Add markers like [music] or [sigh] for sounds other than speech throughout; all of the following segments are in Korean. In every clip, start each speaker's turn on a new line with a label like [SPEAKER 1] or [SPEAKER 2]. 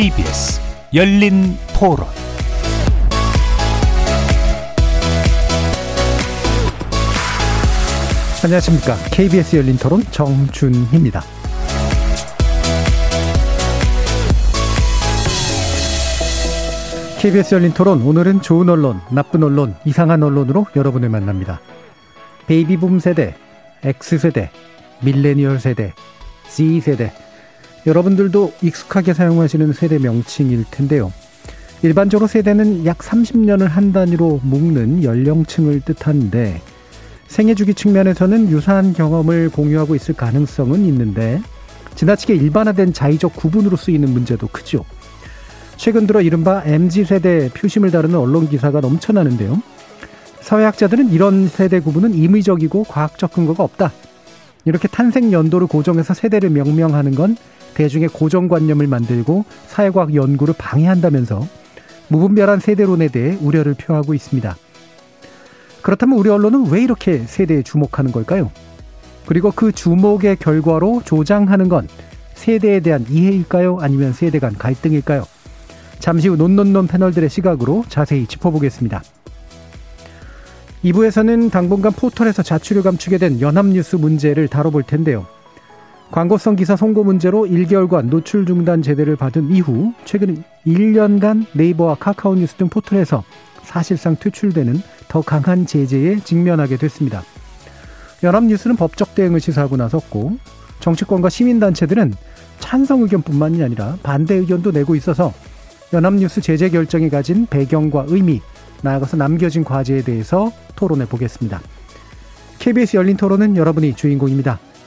[SPEAKER 1] KBS 열린 토론
[SPEAKER 2] 안녕하십니까. KBS 열린 토론 정준희입니다. KBS 열린 토론 오늘은 좋은 언론, 나쁜 언론, 이상한 언론으로 여러분을 만납니다. 베이비붐 세대, X세대, 밀레니얼 세대, Z세대 여러분들도 익숙하게 사용하시는 세대 명칭일 텐데요. 일반적으로 세대는 약 30년을 한 단위로 묶는 연령층을 뜻하는데 생애 주기 측면에서는 유사한 경험을 공유하고 있을 가능성은 있는데 지나치게 일반화된 자의적 구분으로 쓰이는 문제도 크죠. 최근 들어 이른바 MZ세대 표심을 다루는 언론 기사가 넘쳐나는데요. 사회학자들은 이런 세대 구분은 임의적이고 과학적 근거가 없다. 이렇게 탄생 연도를 고정해서 세대를 명명하는 건 대중의 고정관념을 만들고 사회과학 연구를 방해한다면서 무분별한 세대론에 대해 우려를 표하고 있습니다. 그렇다면 우리 언론은 왜 이렇게 세대에 주목하는 걸까요? 그리고 그 주목의 결과로 조장하는 건 세대에 대한 이해일까요? 아니면 세대 간 갈등일까요? 잠시 후 논논논 패널들의 시각으로 자세히 짚어보겠습니다. 2부에서는 당분간 포털에서 자취를 감추게 된 연합뉴스 문제를 다뤄볼 텐데요. 광고성 기사 송고 문제로 1개월간 노출 중단 제대를 받은 이후 최근 1년간 네이버와 카카오 뉴스 등 포털에서 사실상 퇴출되는 더 강한 제재에 직면하게 됐습니다. 연합뉴스는 법적 대응을 시사하고 나섰고 정치권과 시민단체들은 찬성 의견뿐만이 아니라 반대 의견도 내고 있어서 연합뉴스 제재 결정이 가진 배경과 의미, 나아가서 남겨진 과제에 대해서 토론해 보겠습니다. KBS 열린 토론은 여러분이 주인공입니다.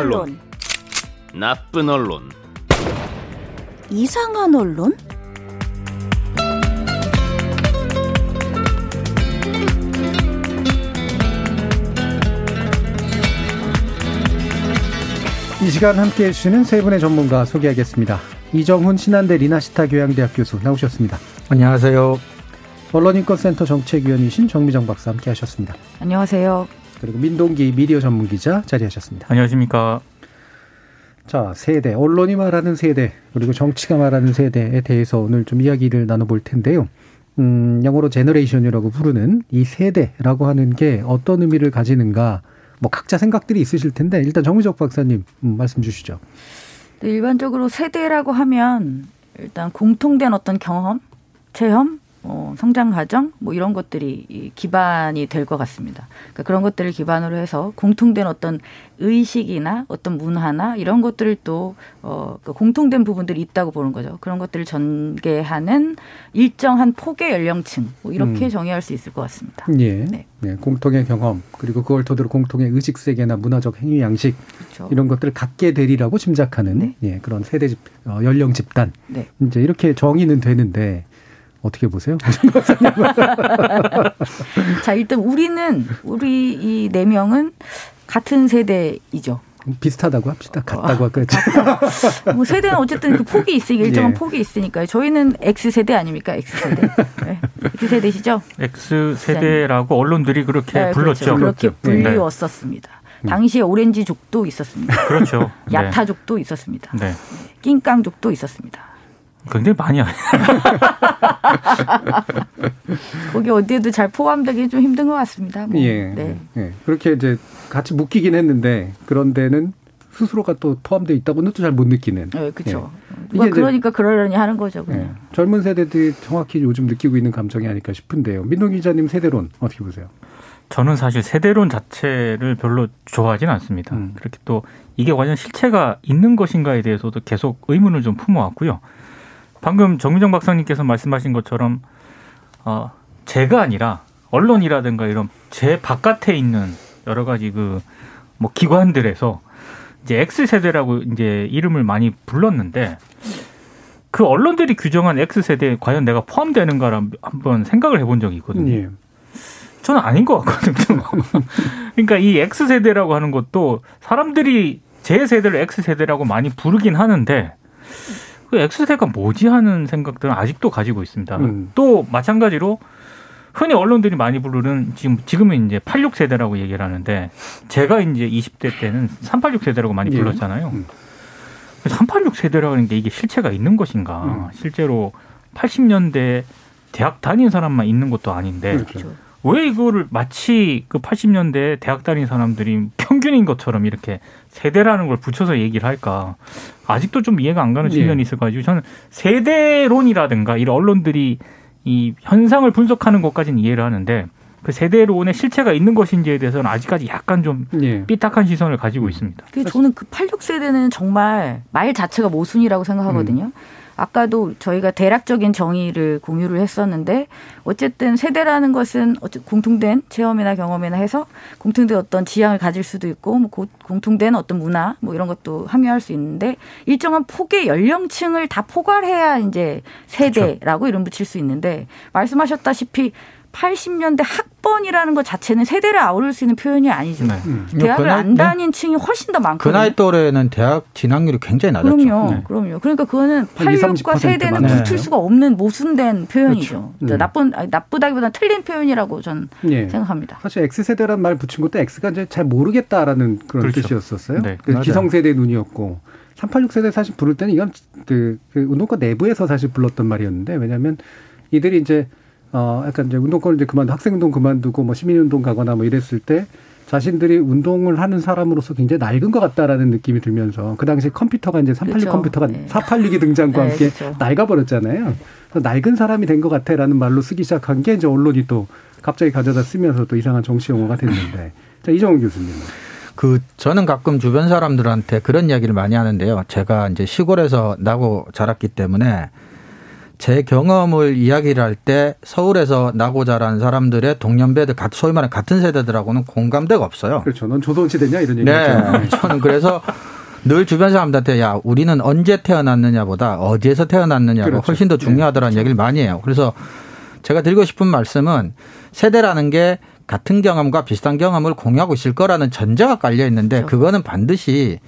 [SPEAKER 3] 언론, 나쁜 언론,
[SPEAKER 4] 이상한 언론?
[SPEAKER 2] 이 시간 함께 해주시는 세 분의 전문가 소개하겠습니다. 이정훈 신한대 리나시타 교양대학 교수 나오셨습니다.
[SPEAKER 5] 안녕하세요.
[SPEAKER 2] 언론인권센터 정책위원이신 정미정 박사 함께 하셨습니다.
[SPEAKER 6] 안녕하세요.
[SPEAKER 2] 그리고 민동기 미디어 전문 기자 자리하셨습니다.
[SPEAKER 5] 안녕하십니까.
[SPEAKER 2] 자, 세대, 언론이 말하는 세대, 그리고 정치가 말하는 세대에 대해서 오늘 좀 이야기를 나눠볼 텐데요. 음, 영어로 generation이라고 부르는 이 세대라고 하는 게 어떤 의미를 가지는가, 뭐 각자 생각들이 있으실 텐데, 일단 정미정 박사님 음, 말씀 주시죠.
[SPEAKER 6] 네, 일반적으로 세대라고 하면 일단 공통된 어떤 경험, 체험, 어, 성장 과정 뭐 이런 것들이 기반이 될 것 같습니다. 그러니까 그런 것들을 기반으로 해서 공통된 어떤 의식이나 어떤 문화나 이런 것들을 또 어, 그 공통된 부분들이 있다고 보는 거죠. 그런 것들을 전개하는 일정한 폭의 연령층 뭐 이렇게 음. 정의할 수 있을 것 같습니다.
[SPEAKER 2] 예. 네. 네. 공통의 경험 그리고 그걸 토대로 공통의 의식 세계나 문화적 행위 양식 그렇죠. 이런 것들을 갖게 되리라고 짐작하는 네. 예, 그런 세대 집, 어, 연령 집단 네. 이제 이렇게 정의는 되는데 어떻게 보세요? [laughs]
[SPEAKER 6] 자, 일단 우리는 우리 이 네 명은 같은 세대이죠.
[SPEAKER 2] 비슷하다고 합시다. 같다고 할까요?
[SPEAKER 6] 뭐 세대는 어쨌든 그 폭이 있으니까 일정한 예. 폭이 있으니까요. 저희는 X 세대 아닙니까? X 세대. 네. X 세대시죠?
[SPEAKER 5] X 세대라고 언론들이 그렇게 네, 불렀죠.
[SPEAKER 6] 그렇죠. 그렇게 네. 불리웠었습니다. 네. 당시에 오렌지족도 있었습니다.
[SPEAKER 5] 그렇죠. [laughs]
[SPEAKER 6] 야타족도 있었습니다. 네. 낑깡족도 있었습니다.
[SPEAKER 5] 굉장히 많이 안
[SPEAKER 6] 거기 어디에도 잘 포함되기 좀 힘든 것 같습니다. 뭐.
[SPEAKER 2] 예.
[SPEAKER 6] 네.
[SPEAKER 2] 예. 그렇게 이제 같이 묶이긴 했는데 그런 데는 스스로가 또 포함되어 있다고는 또 잘 못 느끼는.
[SPEAKER 6] 네, 그렇죠.
[SPEAKER 2] 이제-
[SPEAKER 6] 그러니까 그러려니 하는 거죠.
[SPEAKER 2] 예.
[SPEAKER 6] 그냥.
[SPEAKER 2] 젊은 세대들이 정확히 요즘 느끼고 있는 감정이 아닐까 싶은데요. 민동 기자님 세대론 어떻게 보세요?
[SPEAKER 5] 저는 사실 세대론 자체를 별로 좋아하진 않습니다.
[SPEAKER 2] 음.
[SPEAKER 5] 그렇게 또 이게 과연 실체가 있는 것인가에 대해서도 계속 의문을 좀 품어왔고요. 방금 정유정 박사님께서 말씀하신 것처럼 어, 제가 아니라 언론이라든가 이런 제 바깥에 있는 여러 가지 그 뭐 기관들에서 이제 X 세대라고 이제 이름을 많이 불렀는데 그 언론들이 규정한 X 세대에 과연 내가 포함되는가를 한번 생각을 해본 적이 있거든요.
[SPEAKER 2] 예.
[SPEAKER 5] 저는 아닌 것 같거든요. [laughs] 그러니까 이 X 세대라고 하는 것도 사람들이 제 세대를 X 세대라고 많이 부르긴 하는데 그 세대가 뭐지 하는 생각들은 아직도 가지고 있습니다.
[SPEAKER 2] 음.
[SPEAKER 5] 또 마찬가지로 흔히 언론들이 많이 부르는 지금 지금은 이제 86 세대라고 얘기를 하는데 제가 이제 20대 때는 386 세대라고 많이
[SPEAKER 2] 예.
[SPEAKER 5] 불렀잖아요.
[SPEAKER 2] 음.
[SPEAKER 5] 386 세대라고 하는 게 이게 실체가 있는 것인가?
[SPEAKER 2] 음.
[SPEAKER 5] 실제로 80년대 대학 다닌 사람만 있는 것도 아닌데
[SPEAKER 2] 그렇죠.
[SPEAKER 5] 왜 이거를 마치 그 80년대 대학 다닌 사람들이 평균인 것처럼 이렇게 세대라는 걸 붙여서 얘기를 할까? 아직도 좀 이해가 안 가는
[SPEAKER 2] 예.
[SPEAKER 5] 측면이 있어가지고 저는 세대론이라든가 이런 언론들이 이 현상을 분석하는 것까지는 이해를 하는데 그 세대론의 실체가 있는 것인지에 대해서는 아직까지 약간 좀
[SPEAKER 2] 예.
[SPEAKER 5] 삐딱한 시선을 가지고 있습니다.
[SPEAKER 6] 그 저는 그 86세대는 정말 말 자체가 모순이라고 생각하거든요.
[SPEAKER 2] 음.
[SPEAKER 6] 아까도 저희가 대략적인 정의를 공유를 했었는데 어쨌든 세대라는 것은 공통된 체험이나 경험이나 해서 공통된 어떤 지향을 가질 수도 있고 뭐 고- 공통된 어떤 문화 뭐 이런 것도 함유할 수 있는데 일정한 폭의 연령층을 다 포괄해야 이제 세대라고 이름 붙일 수 있는데 말씀하셨다시피 80년대 학번이라는 것 자체는 세대를 아우를 수 있는 표현이 아니죠.
[SPEAKER 5] 네.
[SPEAKER 2] 음.
[SPEAKER 6] 대학을
[SPEAKER 4] 그 나이-
[SPEAKER 6] 안 다닌 층이 훨씬
[SPEAKER 4] 더그
[SPEAKER 6] 많거든요.
[SPEAKER 4] 나이 또래는 대학 진학률이 굉장히 낮았죠.
[SPEAKER 6] 그럼요,
[SPEAKER 5] 네.
[SPEAKER 6] 그럼요. 그러니까 그거는
[SPEAKER 2] 한 20,
[SPEAKER 6] 86과
[SPEAKER 2] 30%
[SPEAKER 6] 세대는
[SPEAKER 2] 많아요.
[SPEAKER 6] 붙을 수가 없는 모순된 표현이죠.
[SPEAKER 2] 그렇죠. 음.
[SPEAKER 6] 나쁜 아니, 나쁘다기보다는 틀린 표현이라고 저는
[SPEAKER 2] 예.
[SPEAKER 6] 생각합니다.
[SPEAKER 2] 사실 X세대란 말 붙인 것도 X가 이제 잘 모르겠다라는 그런
[SPEAKER 5] 그렇죠.
[SPEAKER 2] 뜻이었었어요.
[SPEAKER 5] 네,
[SPEAKER 2] 그
[SPEAKER 4] 맞아요.
[SPEAKER 2] 기성세대의 눈이었고 386 세대 사실 부를 때는 이건 그, 그 운동권 내부에서 사실 불렀던 말이었는데 왜냐하면 이들이 이제 어 약간 이제 운동권을 이제 그만 학생 운동 그만두고 뭐 시민 운동 가거나 뭐 이랬을 때 자신들이 운동을 하는 사람으로서 굉장히 낡은 것 같다라는 느낌이 들면서 그 당시 컴퓨터가 이제 386
[SPEAKER 6] 그렇죠.
[SPEAKER 2] 컴퓨터가
[SPEAKER 6] 네.
[SPEAKER 2] 486이 등장과
[SPEAKER 6] 네,
[SPEAKER 2] 함께
[SPEAKER 6] 그렇죠.
[SPEAKER 2] 낡아버렸잖아요. 그래서 낡은 사람이 된 것 같아라는 말로 쓰기 시작한 게 이제 언론이 또 갑자기 가져다 쓰면서 또 이상한 정치 용어가 됐는데 자 이정훈 교수님.
[SPEAKER 4] 그 저는 가끔 주변 사람들한테 그런 이야기를 많이 하는데요. 제가 이제 시골에서 나고 자랐기 때문에 제 경험을 이야기를 할 때 서울에서 나고 자란 사람들의 동년배들 같- 소위 말하는 같은 세대들하고는 공감대가 없어요.
[SPEAKER 2] 그렇죠. 넌 조선시대냐 이런 얘기
[SPEAKER 4] 네. [laughs] 저는 그래서 늘 주변 사람들한테 야 우리는 언제 태어났느냐보다 어디에서 태어났느냐가
[SPEAKER 2] 그렇죠.
[SPEAKER 4] 훨씬 더 중요하다는 얘기를 많이 해요. 그래서 제가 드리고 싶은 말씀은 세대라는 게 같은 경험과 비슷한 경험을 공유하고 있을 거라는 전제가 깔려 있는데
[SPEAKER 6] 그렇죠.
[SPEAKER 4] 그거는 반드시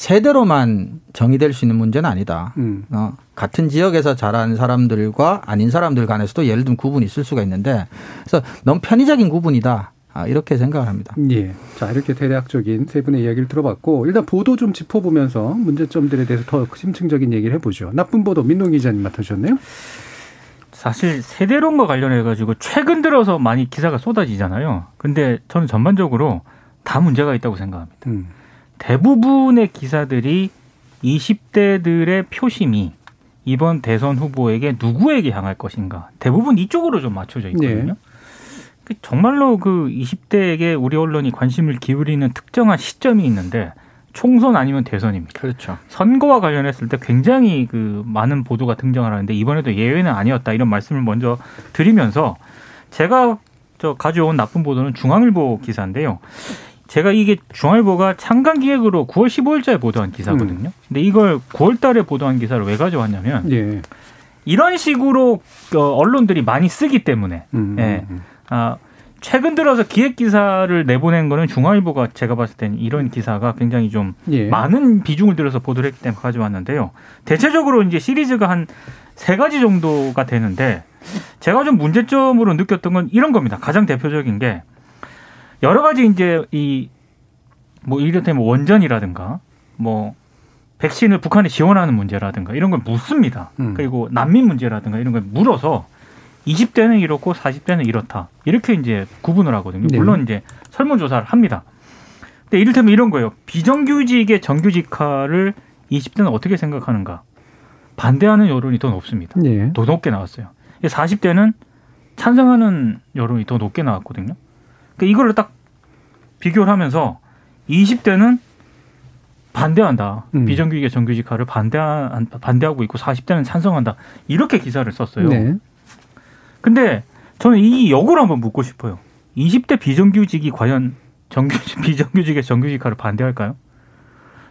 [SPEAKER 4] 세대로만 정의될 수 있는 문제는 아니다.
[SPEAKER 2] 음.
[SPEAKER 4] 어, 같은 지역에서 자란 사람들과 아닌 사람들 간에서도 예를 들면 구분이 있을 수가 있는데 그래서 너무 편의적인 구분이다. 아, 이렇게 생각을 합니다.
[SPEAKER 2] 예. 자, 이렇게 대략적인 세 분의 이야기를 들어봤고, 일단 보도 좀 짚어보면서 문제점들에 대해서 더 심층적인 얘기를 해보죠. 나쁜 보도, 민동 기자님 맡으셨네요?
[SPEAKER 5] 사실 세대론과 관련해 가지고 최근 들어서 많이 기사가 쏟아지잖아요. 근데 저는 전반적으로 다 문제가 있다고 생각합니다.
[SPEAKER 2] 음.
[SPEAKER 5] 대부분의 기사들이 20대들의 표심이 이번 대선 후보에게 누구에게 향할 것인가 대부분 이쪽으로 좀 맞춰져 있거든요. 그 정말로 그 20대에게 우리 언론이 관심을 기울이는 특정한 시점이 있는데 총선 아니면 대선입니다.
[SPEAKER 4] 그렇죠.
[SPEAKER 5] 선거와 관련했을 때 굉장히 그 많은 보도가 등장을 하는데 이번에도 예외는 아니었다 이런 말씀을 먼저 드리면서 제가 저 가져온 나쁜 보도는 중앙일보 기사인데요. 제가 이게 중앙일보가 창간 기획으로 9월 15일자에 보도한 기사거든요. 근데 이걸 9월 달에 보도한 기사를 왜 가져왔냐면
[SPEAKER 2] 예.
[SPEAKER 5] 이런 식으로 어, 언론들이 많이 쓰기 때문에
[SPEAKER 2] 음.
[SPEAKER 5] 예.
[SPEAKER 2] 음.
[SPEAKER 5] 아, 최근 들어서 기획 기사를 내보낸 거는 중앙일보가 제가 봤을 때는 이런 기사가 굉장히 좀
[SPEAKER 2] 예.
[SPEAKER 5] 많은 비중을 들여서 보도를 했기 때문에 가져왔는데요. 대체적으로 이제 시리즈가 한 세 가지 정도가 되는데 제가 좀 문제점으로 느꼈던 건 이런 겁니다. 가장 대표적인 게 여러 가지 이제 이 뭐 이를테면 원전이라든가 뭐 백신을 북한에 지원하는 문제라든가 이런 걸 묻습니다.
[SPEAKER 2] 음.
[SPEAKER 5] 그리고 난민 문제라든가 이런 걸 물어서 20대는 이렇고 40대는 이렇다. 이렇게 이제 구분을 하거든요.
[SPEAKER 2] 네.
[SPEAKER 5] 물론 이제 설문조사를 합니다. 근데 이를테면 이런 거예요. 비정규직의 정규직화를 20대는 어떻게 생각하는가? 반대하는 여론이 더 높습니다.
[SPEAKER 2] 예.
[SPEAKER 5] 더 높게 나왔어요. 40대는 찬성하는 여론이 더 높게 나왔거든요. 그러니까 이거를 딱 비교를 하면서 20대는 반대한다.
[SPEAKER 2] 음.
[SPEAKER 5] 비정규직의 정규직화를 반대한, 반대하고 있고 40대는 찬성한다. 이렇게 기사를 썼어요.
[SPEAKER 2] 네.
[SPEAKER 5] 근데 저는 이 역으로 한번 묻고 싶어요. 20대 비정규직이 과연 정규직, [laughs] 비정규직의 정규직화를 반대할까요?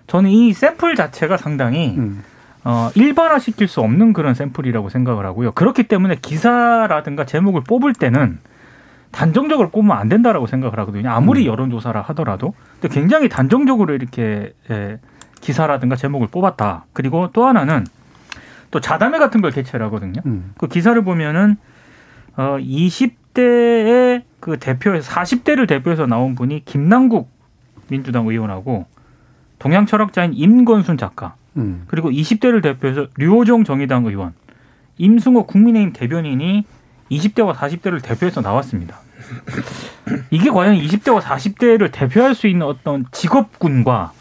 [SPEAKER 5] 저는 이 샘플 자체가 상당히
[SPEAKER 2] 음.
[SPEAKER 5] 어, 일반화 시킬 수 없는 그런 샘플이라고 생각을 하고요. 그렇기 때문에 기사라든가 제목을 뽑을 때는 단정적으로 뽑으면 안 된다라고 생각을 하거든요. 아무리
[SPEAKER 2] 음.
[SPEAKER 5] 여론조사라 하더라도. 근데 굉장히 단정적으로 이렇게 예, 기사라든가 제목을 뽑았다. 그리고 또 하나는 또 자담회 같은 걸 개최를 하거든요.
[SPEAKER 2] 음.
[SPEAKER 5] 그 기사를 보면은 어 20대의 그 대표에서 40대를 대표해서 나온 분이 김남국 민주당 의원하고 동양 철학자인 임건순 작가
[SPEAKER 2] 음.
[SPEAKER 5] 그리고 20대를 대표해서 류호정 정의당 의원, 임승호 국민의힘 대변인이 20대와 40대를 대표해서 나왔습니다. 이게 과연 20대와 40대를 대표할 수 있는 어떤 직업군과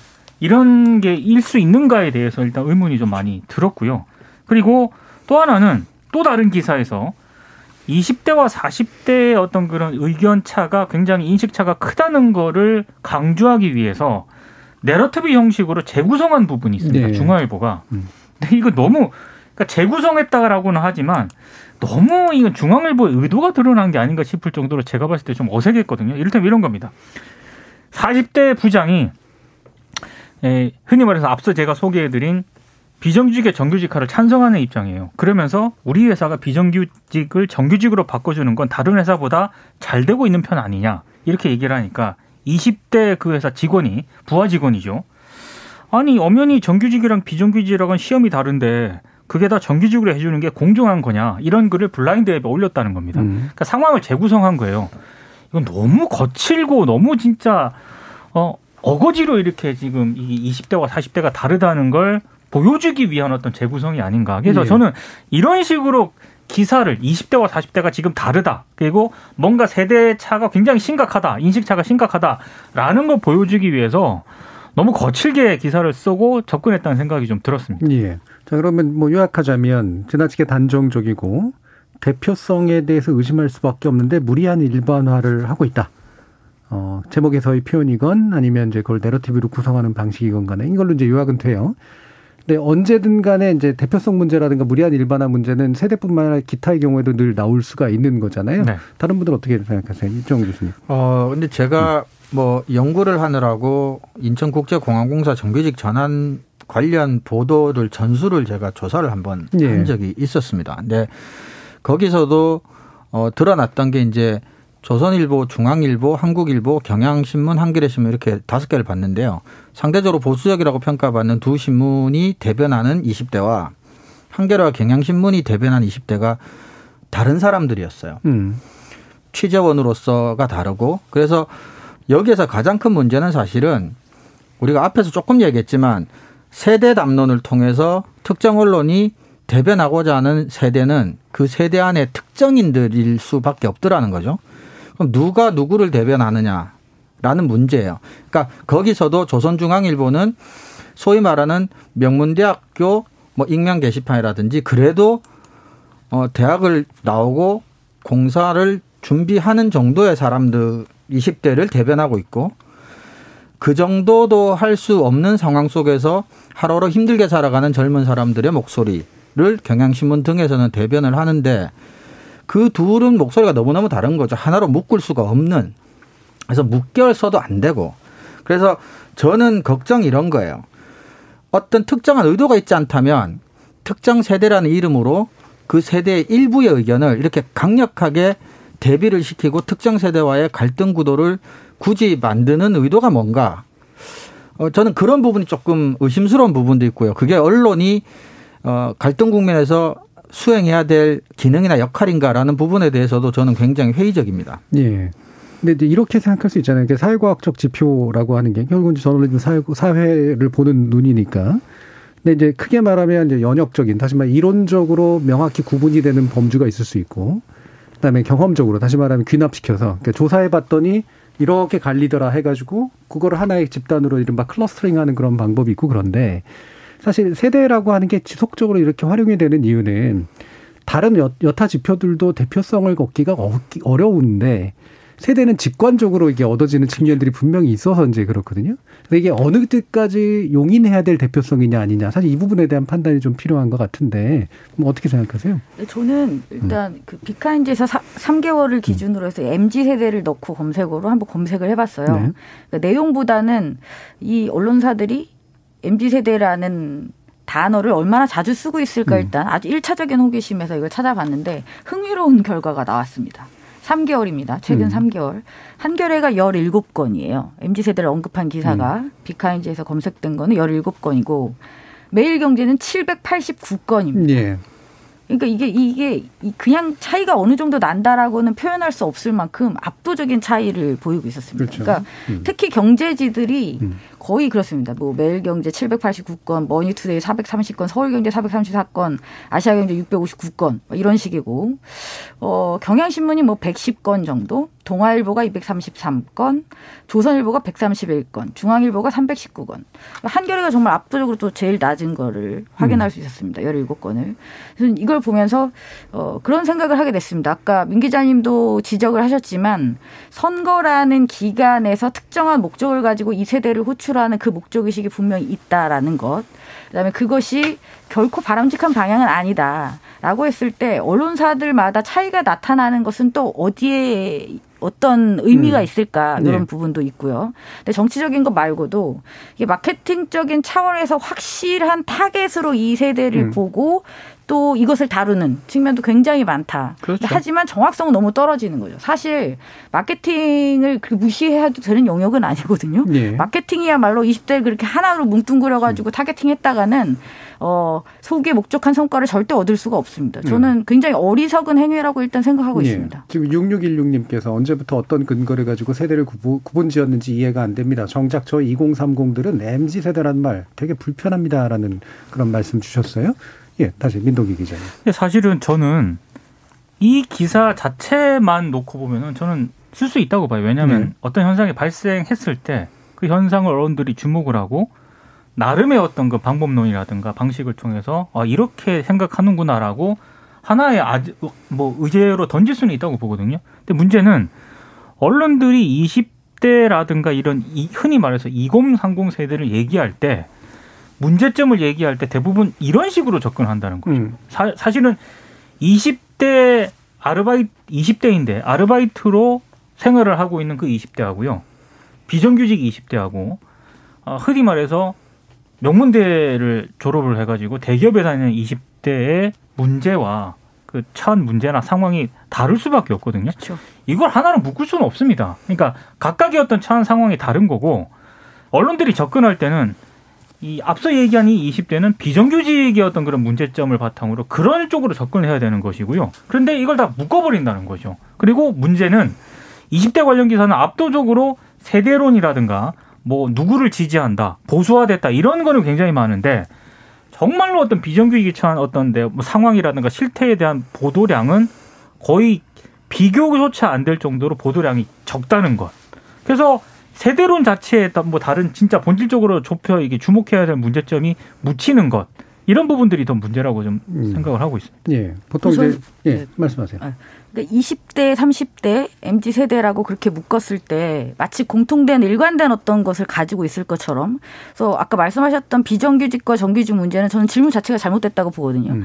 [SPEAKER 5] 이런 게 일 수 있는가에 대해서 일단 의문이 좀 많이 들었고요. 그리고 또 하나는 또 다른 기사에서 20대와 40대의 어떤 그런 의견 차가 굉장히 인식 차가 크다는 거를 강조하기 위해서 내러티브 형식으로 재구성한 부분이 있습니다.
[SPEAKER 2] 네.
[SPEAKER 5] 중앙일보가.
[SPEAKER 2] 음.
[SPEAKER 5] 근데 이거 너무 그러니까 재구성했다라고는 하지만 너무 이건 중앙일보의 의도가 드러난 게 아닌가 싶을 정도로 제가 봤을 때 좀 어색했거든요. 이를테면 이런 겁니다. 40대 부장이 에, 흔히 말해서 앞서 제가 소개해드린 비정규직의 정규직화를 찬성하는 입장이에요. 그러면서 우리 회사가 비정규직을 정규직으로 바꿔주는 건 다른 회사보다 잘 되고 있는 편 아니냐 이렇게 얘기를 하니까 20대 그 회사 직원이 부하 직원이죠. 아니 엄연히 정규직이랑 비정규직이랑은 시험이 다른데 그게 다 정규직으로 해주는 게 공정한 거냐 이런 글을 블라인드 앱에 올렸다는 겁니다.
[SPEAKER 2] 음.
[SPEAKER 5] 그러니까 상황을 재구성한 거예요. 이건 너무 거칠고 너무 진짜 어 어거지로 이렇게 지금 이 20대와 40대가 다르다는 걸 보여주기 위한 어떤 재구성이 아닌가. 그래서
[SPEAKER 2] 예.
[SPEAKER 5] 저는 이런 식으로 기사를 20대와 40대가 지금 다르다. 그리고 뭔가 세대 차가 굉장히 심각하다. 인식 차가 심각하다라는 걸 보여주기 위해서 너무 거칠게 기사를 쓰고 접근했다는 생각이 좀 들었습니다.
[SPEAKER 2] 예. 자, 그러면 뭐 요약하자면 지나치게 단정적이고 대표성에 대해서 의심할 수밖에 없는데 무리한 일반화를 하고 있다. 어, 제목에서의 표현이건 아니면 이제 그걸 내러티브로 구성하는 방식이건 간에 이걸로 이제 요약은 돼요. 근데 언제든 간에 이제 대표성 문제라든가 무리한 일반화 문제는 세대뿐만 아니라 기타의 경우에도 늘 나올 수가 있는 거잖아요.
[SPEAKER 5] 네.
[SPEAKER 2] 다른 분들은 어떻게 생각하세요? 이정 교수님.
[SPEAKER 4] 어, 근데 제가 뭐 연구를 하느라고 인천국제공항공사 정규직 전환 관련 보도를 전수를 제가 조사를 한번
[SPEAKER 2] 예.
[SPEAKER 4] 한 적이 있었습니다. 근데 거기서도 어, 드러났던 게 이제 조선일보, 중앙일보, 한국일보, 경향신문, 한겨레신문 이렇게 다섯 개를 봤는데요. 상대적으로 보수적이라고 평가받는 두 신문이 대변하는 20대와 한겨레와 경향신문이 대변하는 20대가 다른 사람들이었어요.
[SPEAKER 2] 음.
[SPEAKER 4] 취재원으로서가 다르고 그래서 여기에서 가장 큰 문제는 사실은 우리가 앞에서 조금 얘기했지만 세대 담론을 통해서 특정 언론이 대변하고자 하는 세대는 그 세대 안에 특정인들일 수밖에 없더라는 거죠. 그럼 누가 누구를 대변하느냐라는 문제예요. 그러니까 거기서도 조선중앙일보는 소위 말하는 명문대학교 뭐 익명 게시판이라든지 그래도 어 대학을 나오고 공사를 준비하는 정도의 사람들 20대를 대변하고 있고 그 정도도 할 수 없는 상황 속에서 하루하루 힘들게 살아가는 젊은 사람들의 목소리를 경향신문 등에서는 대변을 하는데 그 둘은 목소리가 너무너무 다른 거죠. 하나로 묶을 수가 없는. 그래서 묶여서도 안 되고. 그래서 저는 걱정이 이런 거예요. 어떤 특정한 의도가 있지 않다면 특정 세대라는 이름으로 그 세대의 일부의 의견을 이렇게 강력하게 대비를 시키고 특정 세대와의 갈등 구도를 굳이 만드는 의도가 뭔가? 어, 저는 그런 부분이 조금 의심스러운 부분도 있고요. 그게 언론이 어, 갈등 국면에서 수행해야 될 기능이나 역할인가라는 부분에 대해서도 저는 굉장히 회의적입니다.
[SPEAKER 2] 예. 근데 이제 이렇게 생각할 수 있잖아요. 사회과학적 지표라고 하는 게 결국은 저널리즘 사회, 사회를 보는 눈이니까 근데 이제 크게 말하면 이제 연역적인 다시 말해 이론적으로 명확히 구분이 되는 범주가 있을 수 있고 그다음에 경험적으로 다시 말하면 귀납시켜서 그러니까 조사해 봤더니 이렇게 갈리더라 해가지고 그거를 하나의 집단으로 이른바 클러스터링하는 그런 방법이 있고 그런데 사실 세대라고 하는 게 지속적으로 이렇게 활용이 되는 이유는 다른 여, 타 지표들도 대표성을 걷기가 어려운데 세대는 직관적으로 이게 얻어지는 측면들이 분명히 있어서 이제 그렇거든요. 근데 이게 어느 때까지 용인해야 될 대표성이냐 아니냐 사실 이 부분에 대한 판단이 좀 필요한 것 같은데 뭐 어떻게 생각하세요?
[SPEAKER 6] 네, 저는 일단 음. 그 비카인지에서 3개월을 기준으로 해서 mz 세대를 넣고 검색어로 한번 검색을 해봤어요. 네. 그러니까 내용보다는 이 언론사들이 mz 세대라는 단어를 얼마나 자주 쓰고 있을까 음. 일단 아주 일차적인 호기심에서 이걸 찾아봤는데 흥미로운 결과가 나왔습니다. 3개월입니다. 최근 음. 3개월. 한겨레가 17건이에요. MZ세대를 언급한 기사가 음. 빅카인즈에서 검색된 거는 17건이고 매일경제는 789건입니다. 예. 그러니까 이게 이게 그냥 차이가 어느 정도 난다라고는 표현할 수 없을 만큼 압도적인 차이를 보이고 있었습니다. 그렇죠. 그러니까 음. 특히 경제지들이 음. 거의 그렇습니다. 뭐 매일경제 789건, 머니투데이 430건, 서울경제 434건, 아시아경제 659건 뭐 이런 식이고 어 경향신문이 뭐 110건 정도, 동아일보가 233건, 조선일보가 131건, 중앙일보가 319건. 한겨레가 정말 압도적으로 또 제일 낮은 거를 확인할 음. 수 있었습니다. 17건을. 그래서 이걸 보면서 어 그런 생각을 하게 됐습니다. 아까 민 기자님도 지적을 하셨지만 선거라는 기간에서 특정한 목적을 가지고 이 세대를 호출 하는 그 목적 의식이 분명히 있다라는 것. 그다음에 그것이 결코 바람직한 방향은 아니다라고 했을 때 언론사들마다 차이가 나타나는 것은 또 어디에 어떤 의미가 음. 있을까 이런 네. 부분도 있고요. 근데 정치적인 것 말고도 이게 마케팅적인 차원에서 확실한 타겟으로 이 세대를 음. 보고 또 이것을 다루는 측면도 굉장히 많다. 그렇죠. 하지만 정확성은 너무 떨어지는 거죠. 사실 마케팅을 그 무시해도 되는 영역은 아니거든요. 네. 마케팅이야말로 20대를 그렇게 하나로 뭉뚱그려 가지고 음. targeting 했다가는 어, 소기에 목적한 성과를 절대 얻을 수가 없습니다. 저는 음. 굉장히 어리석은 행위라고 일단 생각하고 네. 있습니다.
[SPEAKER 2] 지금 6616님께서 언제부터 어떤 근거를 가지고 세대를 구분, 지었는지 이해가 안 됩니다. 정작 저 2030들은 MZ 세대란 말 되게 불편합니다라는 그런 말씀 주셨어요. 예, 다시 민동기 기자님.
[SPEAKER 5] 사실은 저는 이 기사 자체만 놓고 보면은 저는 쓸 수 있다고 봐요. 왜냐하면 네. 어떤 현상이 발생했을 때 그 현상을 언론들이 주목을 하고 나름의 어떤 그 방법론이라든가 방식을 통해서 아, 이렇게 생각하는구나라고 하나의 아주 뭐 의제로 던질 수는 있다고 보거든요. 근데 문제는 언론들이 20대라든가 이런 이, 흔히 말해서 2030 세대를 얘기할 때 문제점을 얘기할 때 대부분 이런 식으로 접근한다는 거죠. 음. 사, 사실은 20대 아르바이트 20대인데 아르바이트로 생활을 하고 있는 그 20대하고요. 비정규직 20대하고 어, 흔히 말해서 명문대를 졸업을 해가지고 대기업에 다니는 20대의 문제와 그 처한 문제나 상황이 다를 수밖에 없거든요. 그렇죠. 이걸 하나로 묶을 수는 없습니다. 그러니까 각각의 어떤 처한 상황이 다른 거고 언론들이 접근할 때는 이 앞서 얘기한 이 20대는 비정규직의 어떤 그런 문제점을 바탕으로 그런 쪽으로 접근을 해야 되는 것이고요. 그런데 이걸 다 묶어버린다는 거죠. 그리고 문제는 20대 관련 기사는 압도적으로 세대론이라든가 뭐 누구를 지지한다, 보수화됐다 이런 거는 굉장히 많은데 정말로 어떤 비정규직에 처한 어떤 뭐 상황이라든가 실태에 대한 보도량은 거의 비교조차 안 될 정도로 보도량이 적다는 것. 그래서 세대론 자체에 뭐 다른 진짜 본질적으로 좁혀 이게 주목해야 될 문제점이 묻히는 것. 이런 부분들이 더 문제라고 좀 음. 생각을 하고 있습니다.
[SPEAKER 2] 예. 보통 이제 예, 네. 말씀하세요. 아,
[SPEAKER 6] 그러니까 20대, 30대, MZ 세대라고 그렇게 묶었을 때 마치 공통된 일관된 어떤 것을 가지고 있을 것처럼 그래서 아까 말씀하셨던 비정규직과 정규직 문제는 저는 질문 자체가 잘못됐다고 보거든요. 음.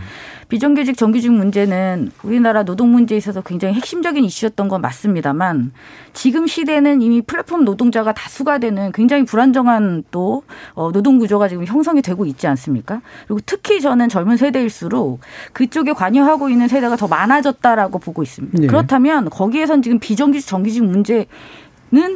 [SPEAKER 6] 비정규직, 정규직 문제는 우리나라 노동 문제에 있어서 굉장히 핵심적인 이슈였던 건 맞습니다만 지금 시대는 이미 플랫폼 노동자가 다수가 되는 굉장히 불안정한 또 어, 노동 구조가 지금 형성이 되고 있지 않습니까? 그리고 특히 저는 젊은 세대일수록 그쪽에 관여하고 있는 세대가 더 많아졌다라고 보고 있습니다. 있습니다. 네. 그렇다면 거기에선 지금 비정규직 정규직 문제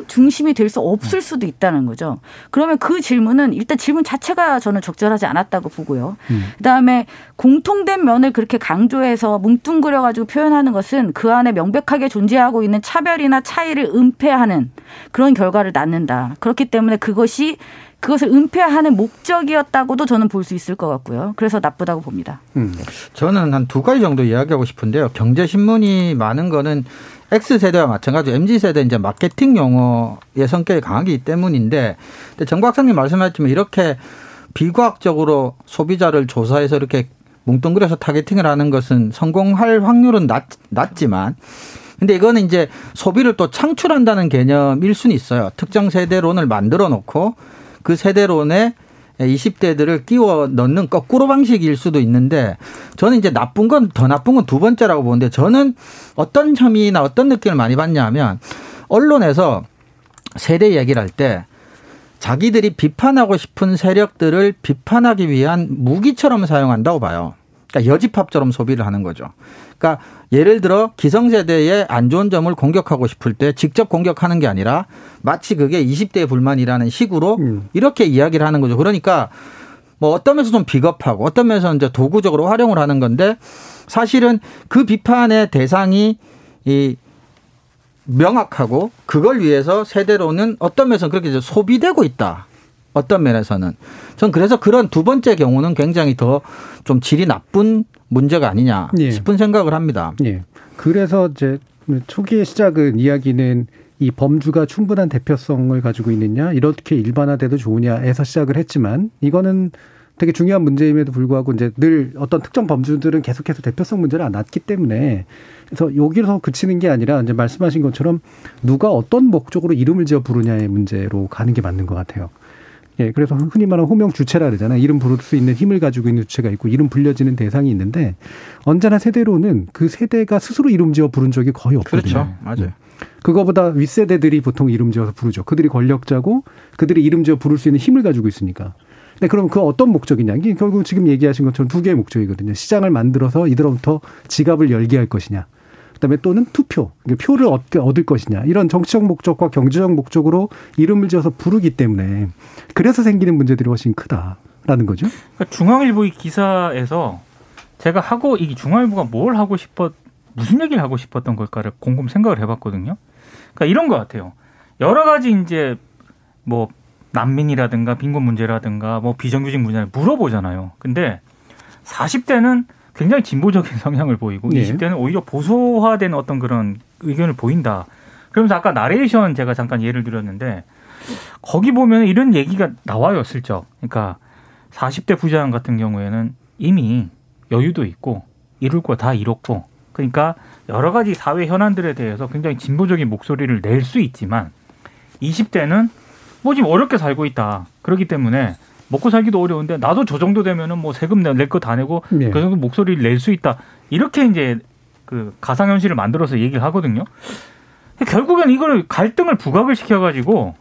[SPEAKER 6] 중심이 될 수 없을 수도 있다는 거죠. 그러면 그 질문은 일단 질문 자체가 저는 적절하지 않았다고 보고요. 음. 그다음에 공통된 면을 그렇게 강조해서 뭉뚱그려 가지고 표현하는 것은 그 안에 명백하게 존재하고 있는 차별이나 차이를 은폐하는 그런 결과를 낳는다. 그렇기 때문에 그것이 그것을 은폐하는 목적이었다고도 저는 볼 수 있을 것 같고요. 그래서 나쁘다고 봅니다. 음.
[SPEAKER 4] 저는 한 두 가지 정도 이야기하고 싶은데요. 경제신문이 많은 거는 X세대와 마찬가지로 MZ세대 이제 마케팅 용어의 성격이 강하기 때문인데 근데 정 박사님 말씀하셨지만 이렇게 비과학적으로 소비자를 조사해서 이렇게 뭉뚱그려서 타겟팅을 하는 것은 성공할 확률은 낮, 낮지만 근데 이거는 이제 소비를 또 창출한다는 개념일 수는 있어요. 특정 세대론을 만들어 놓고 그 세대론에 20대들을 끼워 넣는 거꾸로 방식일 수도 있는데 저는 이제 나쁜 건 더 나쁜 건 두 번째라고 보는데 저는 어떤 혐의나 어떤 느낌을 많이 받냐 하면 언론에서 세대 얘기를 할 때 자기들이 비판하고 싶은 세력들을 비판하기 위한 무기처럼 사용한다고 봐요. 그러니까 여집합처럼 소비를 하는 거죠. 그러니까 예를 들어 기성세대의 안 좋은 점을 공격하고 싶을 때 직접 공격하는 게 아니라 마치 그게 20대의 불만이라는 식으로 음. 이렇게 이야기를 하는 거죠. 그러니까 뭐 어떤 면에서 좀 비겁하고 어떤 면에서 이제 도구적으로 활용을 하는 건데 사실은 그 비판의 대상이 이 명확하고 그걸 위해서 세대로는 어떤 면에서 그렇게 이제 소비되고 있다. 어떤 면에서는. 전 그래서 그런 두 번째 경우는 굉장히 더 좀 질이 나쁜 문제가 아니냐 예. 싶은 생각을 합니다.
[SPEAKER 2] 예. 그래서 이제 초기의 시작은 이야기는 이 범주가 충분한 대표성을 가지고 있느냐 이렇게 일반화돼도 좋으냐에서 시작을 했지만 이거는 되게 중요한 문제임에도 불구하고 이제 늘 어떤 특정 범주들은 계속해서 대표성 문제를 안 놨기 때문에 그래서 여기서 그치는 게 아니라 이제 말씀하신 것처럼 누가 어떤 목적으로 이름을 지어 부르냐의 문제로 가는 게 맞는 것 같아요. 예, 그래서 흔히 말하는 호명 주체라 그러잖아요. 이름 부를 수 있는 힘을 가지고 있는 주체가 있고 이름 불려지는 대상이 있는데 언제나 세대로는 그 세대가 스스로 이름 지어 부른 적이 거의 없거든요.
[SPEAKER 4] 그렇죠. 맞아요. 음.
[SPEAKER 2] 그거보다 윗세대들이 보통 이름 지어서 부르죠. 그들이 권력자고 그들이 이름 지어 부를 수 있는 힘을 가지고 있으니까. 근데 그럼 그 어떤 목적이냐? 이게 결국 지금 얘기하신 것처럼 두 개의 목적이거든요. 시장을 만들어서 이들로부터 지갑을 열게 할 것이냐. 그다음에 또는 투표, 표를 얻을 것이냐 이런 정치적 목적과 경제적 목적으로 이름을 지어서 부르기 때문에 그래서 생기는 문제들이 훨씬 크다라는 거죠.
[SPEAKER 5] 그러니까 중앙일보 의 기사에서 제가 하고 이 중앙일보가 뭘 하고 싶었 무슨 얘기를 하고 싶었던 걸까를 곰곰 생각을 해봤거든요. 그러니까 이런 것 같아요. 여러 가지 이제 뭐 난민이라든가 빈곤 문제라든가 뭐 비정규직 문제를 물어보잖아요. 근데 40대는 굉장히 진보적인 [laughs] 성향을 보이고 네. 20대는 오히려 보수화된 어떤 그런 의견을 보인다. 그러면서 아까 나레이션 제가 잠깐 예를 들었는데 거기 보면 이런 얘기가 나와요, 슬쩍. 그러니까 40대 부자형 같은 경우에는 이미 여유도 있고 이룰 거 다 이뤘고 그러니까 여러 가지 사회 현안들에 대해서 굉장히 진보적인 목소리를 낼 수 있지만 20대는 뭐 지금 어렵게 살고 있다. 그렇기 때문에 먹고 살기도 어려운데 나도 저 정도 되면은 뭐 세금 낼 거 다 내고 네. 그 정도 목소리를 낼 수 있다. 이렇게 이제 그 가상현실을 만들어서 얘기를 하거든요. 결국엔 이걸 갈등을 부각을 시켜가지고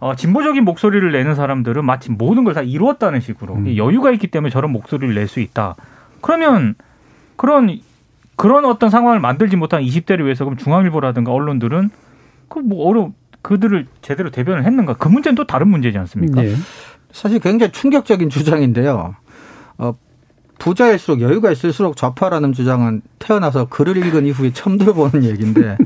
[SPEAKER 5] 어, 진보적인 목소리를 내는 사람들은 마치 모든 걸 다 이루었다는 식으로 음. 여유가 있기 때문에 저런 목소리를 낼 수 있다. 그러면 그런 그런 어떤 상황을 만들지 못한 20대를 위해서 그럼 중앙일보라든가 언론들은 그 뭐 어려 그들을 제대로 대변을 했는가? 그 문제는 또 다른 문제지 않습니까? 네.
[SPEAKER 4] 사실 굉장히 충격적인 [laughs] 주장인데요. 어, 부자일수록 여유가 있을수록 좌파라는 주장은 태어나서 글을 읽은 이후에 처음 들어보는 얘기인데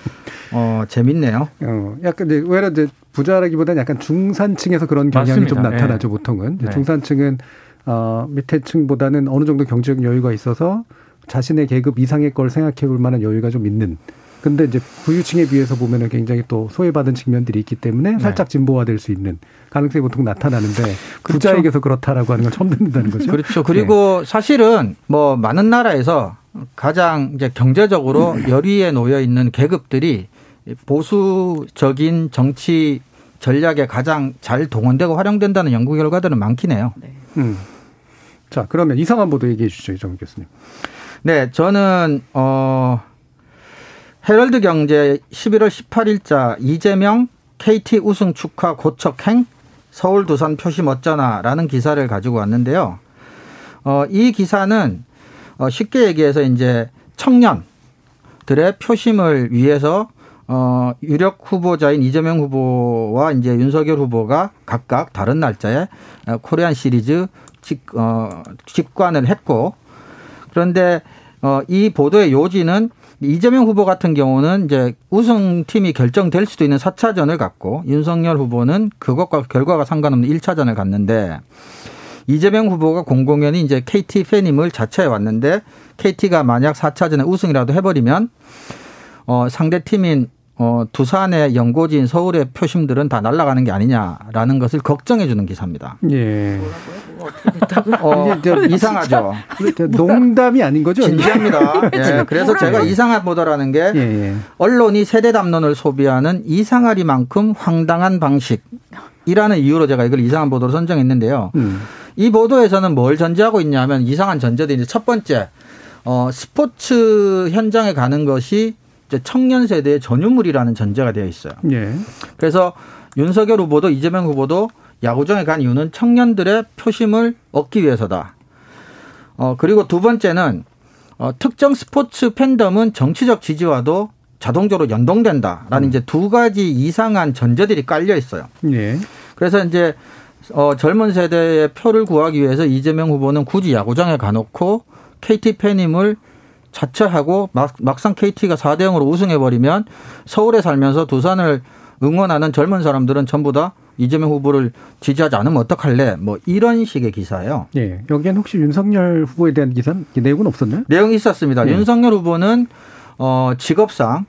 [SPEAKER 4] [laughs] 어, 재밌네요.
[SPEAKER 2] 어, 약간 이제 오히려 이제 부자라기보다는 약간 중산층에서 그런 경향이 맞습니다. 좀 나타나죠, 네. 보통은. 네. 중산층은 어, 밑에 층보다는 어느 정도 경제적 여유가 있어서 자신의 계급 이상의 걸 생각해 볼 만한 여유가 좀 있는 근데 이제 부유층에 비해서 보면은 굉장히 또 소외받은 측면들이 있기 때문에 네. 살짝 진보화될 수 있는 가능성이 보통 나타나는데 그렇죠. 부자에게서 그렇다라고 하는 건 처음 듣는다는 거죠.
[SPEAKER 4] 그렇죠. 그리고 네. 사실은 뭐 많은 나라에서 가장 이제 경제적으로 [clears throat] 열의에 놓여 있는 계급들이 보수적인 정치 전략에 가장 잘 동원되고 활용된다는 연구 결과들은 많긴 해요. 네. 음.
[SPEAKER 2] 자, 그러면 이상한 보도 얘기해 주시죠, 이정 교수님.
[SPEAKER 4] 네, 저는 어 헤럴드 경제 11월 18일자 이재명 KT 우승 축하 고척행 서울 두산 표심 어쩌나라는 기사를 가지고 왔는데요. 어, 이 기사는 어, 쉽게 얘기해서 이제 청년들의 표심을 위해서 어, 유력 후보자인 이재명 후보와 이제 윤석열 후보가 각각 다른 날짜에 어, 코리안 시리즈 직, 어, 직관을 했고 그런데 어, 이 보도의 요지는 이재명 후보 같은 경우는 이제 우승팀이 결정될 수도 있는 4차전을 갔고 윤석열 후보는 그것과 결과가 상관없는 1차전을 갔는데 이재명 후보가 공공연히 이제 KT 팬임을 자처해 왔는데 KT가 만약 4차전에 우승이라도 해버리면 어, 상대 팀인 어, 두산의 연고지인 서울의 표심들은 다 날아가는 게 아니냐라는 것을 걱정해 주는 기사입니다.
[SPEAKER 2] 예.
[SPEAKER 4] 어, 이상하죠.
[SPEAKER 2] 농담이 아닌 거죠?
[SPEAKER 4] 진지합니다. 예, 그래서 제가 이상한 보도라는 게
[SPEAKER 2] 예, 예.
[SPEAKER 4] 언론이 세대 담론을 소비하는 이상하리만큼 황당한 방식이라는 이유로 제가 이걸 이상한 보도로 선정했는데요.
[SPEAKER 2] 음.
[SPEAKER 4] 이 보도에서는 뭘 전제하고 있냐면 이상한 전제들이 첫 번째 어, 스포츠 현장에 가는 것이 청년 세대의 전유물이라는 전제가 되어 있어요.
[SPEAKER 2] 예.
[SPEAKER 4] 그래서 윤석열 후보도 이재명 후보도 야구장에 간 이유는 청년들의 표심을 얻기 위해서다. 어, 그리고 두 번째는 어, 특정 스포츠 팬덤은 정치적 지지와도 자동적으로 연동된다라는 음. 이제 두 가지 이상한 전제들이 깔려 있어요.
[SPEAKER 2] 예.
[SPEAKER 4] 그래서 이제 어, 젊은 세대의 표를 구하기 위해서 이재명 후보는 굳이 야구장에 가놓고 KT 팬임을 자처하고 막, 막상 KT가 4대 0으로 우승해버리면 서울에 살면서 두산을 응원하는 젊은 사람들은 전부 다 이재명 후보를 지지하지 않으면 어떡할래? 뭐 이런 식의 기사예요.
[SPEAKER 2] 예. 여기엔 혹시 윤석열 후보에 대한 기사 내용은 없었나요?
[SPEAKER 4] 내용이 있었습니다. 예. 윤석열 후보는 어 직업상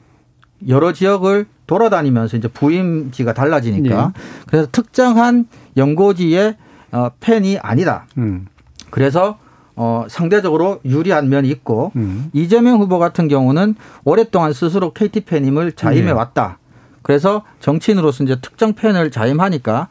[SPEAKER 4] 여러 지역을 돌아다니면서 이제 부임지가 달라지니까 예. 그래서 특정한 연고지의 어 팬이 아니다. 음. 그래서 어, 상대적으로 유리한 면이 있고 음. 이재명 후보 같은 경우는 오랫동안 스스로 KT 팬임을 자임해 네. 왔다. 그래서 정치인으로서 이제 특정 팬을 자임하니까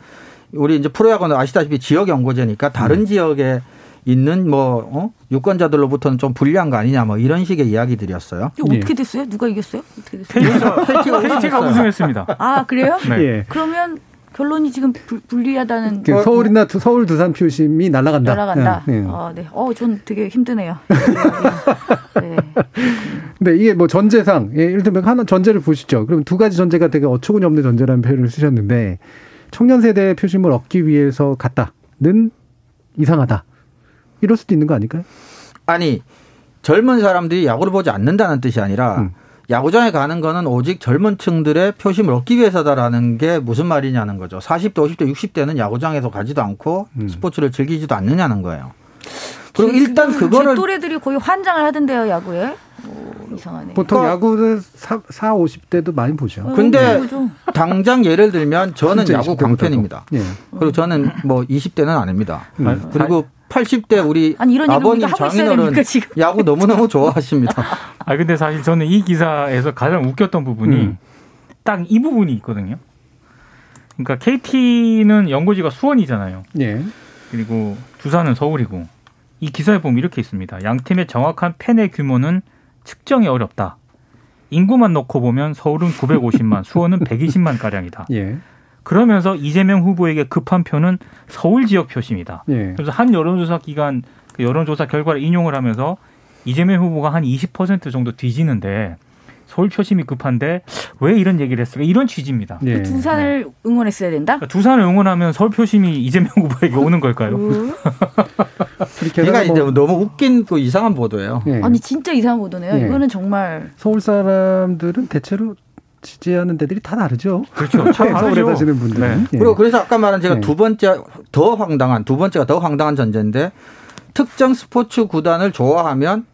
[SPEAKER 4] 우리 이제 프로야구는 아시다시피 지역 연고제니까 다른 음. 지역에 있는 뭐 어? 유권자들로부터는 좀 불리한 거 아니냐 뭐 이런 식의 이야기들이었어요.
[SPEAKER 6] 어떻게 됐어요? 누가 이겼어요? 어떻게 됐어요?
[SPEAKER 5] KT가, KT가 우승했습니다.
[SPEAKER 6] 아 그래요?
[SPEAKER 2] 네. 예.
[SPEAKER 6] 그러면 결론이 지금 불, 리하다는
[SPEAKER 2] 그 서울이나 두, 서울 두산 표심이 날아간다.
[SPEAKER 6] 날아간다. 네. 아, 네. 어, 전 되게 힘드네요. [laughs]
[SPEAKER 2] 네. 근데 이게 뭐 전제상, 예, 예를 들면 하나 전제를 보시죠. 그럼 두 가지 전제가 되게 어처구니 없는 전제라는 표현을 쓰셨는데 청년 세대 표심을 얻기 위해서 갔다는 이상하다. 이럴 수도 있는 거 아닐까요?
[SPEAKER 4] 아니 젊은 사람들이 야구를 보지 않는다는 뜻이 아니라 음. 야구장에 가는 거는 오직 젊은 층들의 표심을 얻기 위해서다라는 게 무슨 말이냐는 거죠. 40대, 50대, 60대는 야구장에서 가지도 않고 음. 스포츠를 즐기지도 않느냐는 거예요. 그리고 일단 그거를
[SPEAKER 6] 또래들이 거의 환장을 하던데요, 야구에. 오, 이상하네.
[SPEAKER 2] 보통 그러니까 야구를 4, 4, 50대도 많이 보죠.
[SPEAKER 4] 어, 근데 당장 예를 들면 저는 야구 광팬입니다. 예. 그리고 저는 뭐 20대는 아닙니다. 음. 그리고 80대 우리 아니, 아버님 장인어른 야구 너무너무 좋아하십니다. [laughs]
[SPEAKER 5] 아 근데 사실 저는 이 기사에서 가장 웃겼던 부분이 음. 딱이 부분이 있거든요. 그러니까 KT는 연고지가 수원이잖아요.
[SPEAKER 2] 예.
[SPEAKER 5] 그리고 두산은 서울이고 이 기사에 보면 이렇게 있습니다. 양 팀의 정확한 팬의 규모는 측정이 어렵다. 인구만 놓고 보면 서울은 950만, 수원은 120만 가량이다. [laughs]
[SPEAKER 2] 예.
[SPEAKER 5] 그러면서 이재명 후보에게 급한 표는 서울 지역 표심이다. 예. 그래서 한 여론조사 기관 그 여론조사 결과를 인용을 하면서 이재명 후보가 한 20% 정도 뒤지는데 서울 표심이 급한데 왜 이런 얘기를 했을까? 이런 취지입니다.
[SPEAKER 6] 예. 그 두산을 응원했어야 된다?
[SPEAKER 5] 그러니까 두산을 응원하면 서울 표심이 이재명 후보에게 오는 걸까요? [laughs]
[SPEAKER 4] 그러니까 이제 뭐 너무 웃긴 그 이상한 보도예요.
[SPEAKER 6] 예. 아니 진짜 이상한 보도네요. 예. 이거는 정말
[SPEAKER 2] 서울 사람들은 대체로 지지하는 데들이 다 다르죠.
[SPEAKER 5] 그렇죠. [laughs] 참
[SPEAKER 2] 네, 서울에 사시는 분들. 네.
[SPEAKER 4] 예. 그리고 그래서 아까 말한 제가 네. 두 번째 더 황당한 두 번째가 더 황당한 전제인데 특정 스포츠 구단을 좋아하면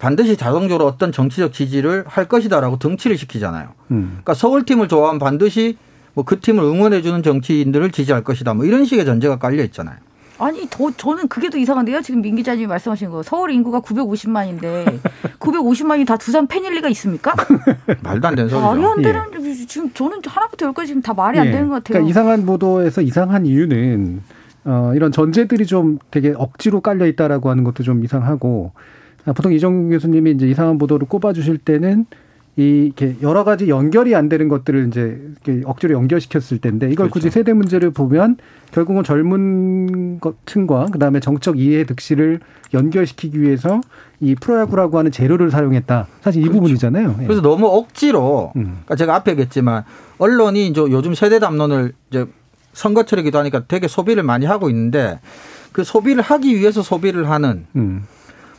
[SPEAKER 4] 반드시 자동적으로 어떤 정치적 지지를 할 것이다라고 등치를 시키잖아요. 음. 그러니까 서울 팀을 좋아하면 반드시 뭐 그 팀을 응원해주는 정치인들을 지지할 것이다. 뭐 이런 식의 전제가 깔려 있잖아요.
[SPEAKER 6] 아니 더 저는 그게 더 이상한데요. 지금 민 기자님이 말씀하신 거 서울 인구가 950만인데 950만이 다 두산 팬일 리가 있습니까? [laughs]
[SPEAKER 4] 말도 안 되는 소리죠.
[SPEAKER 6] 말이 안 되는 예. 지금 저는 하나부터 열까지 지금 다 말이 안 예. 되는 것 같아요.
[SPEAKER 2] 그러니까 이상한 보도에서 이상한 이유는 어, 이런 전제들이 좀 되게 억지로 깔려 있다라고 하는 것도 좀 이상하고 아, 보통 이정 교수님이 이제 이상한 보도를 꼽아주실 때는 이 이렇게 여러 가지 연결이 안 되는 것들을 이제 이렇게 억지로 연결시켰을 텐데 이걸
[SPEAKER 4] 그렇죠.
[SPEAKER 2] 굳이 세대 문제를 보면 결국은 젊은 것- 층과 그다음에 정적 이해 득실을 연결시키기 위해서 이 프로야구라고 하는 재료를 사용했다. 사실 이 부분이잖아요. 예.
[SPEAKER 4] 그렇죠. 그래서 너무 억지로
[SPEAKER 2] 음.
[SPEAKER 4] 그러니까 제가 앞에 얘기했지만 언론이 이제 요즘 세대 담론을 이제 선거철이기도 하니까 되게 소비를 많이 하고 있는데 그 소비를 하기 위해서 소비를 하는
[SPEAKER 2] 음.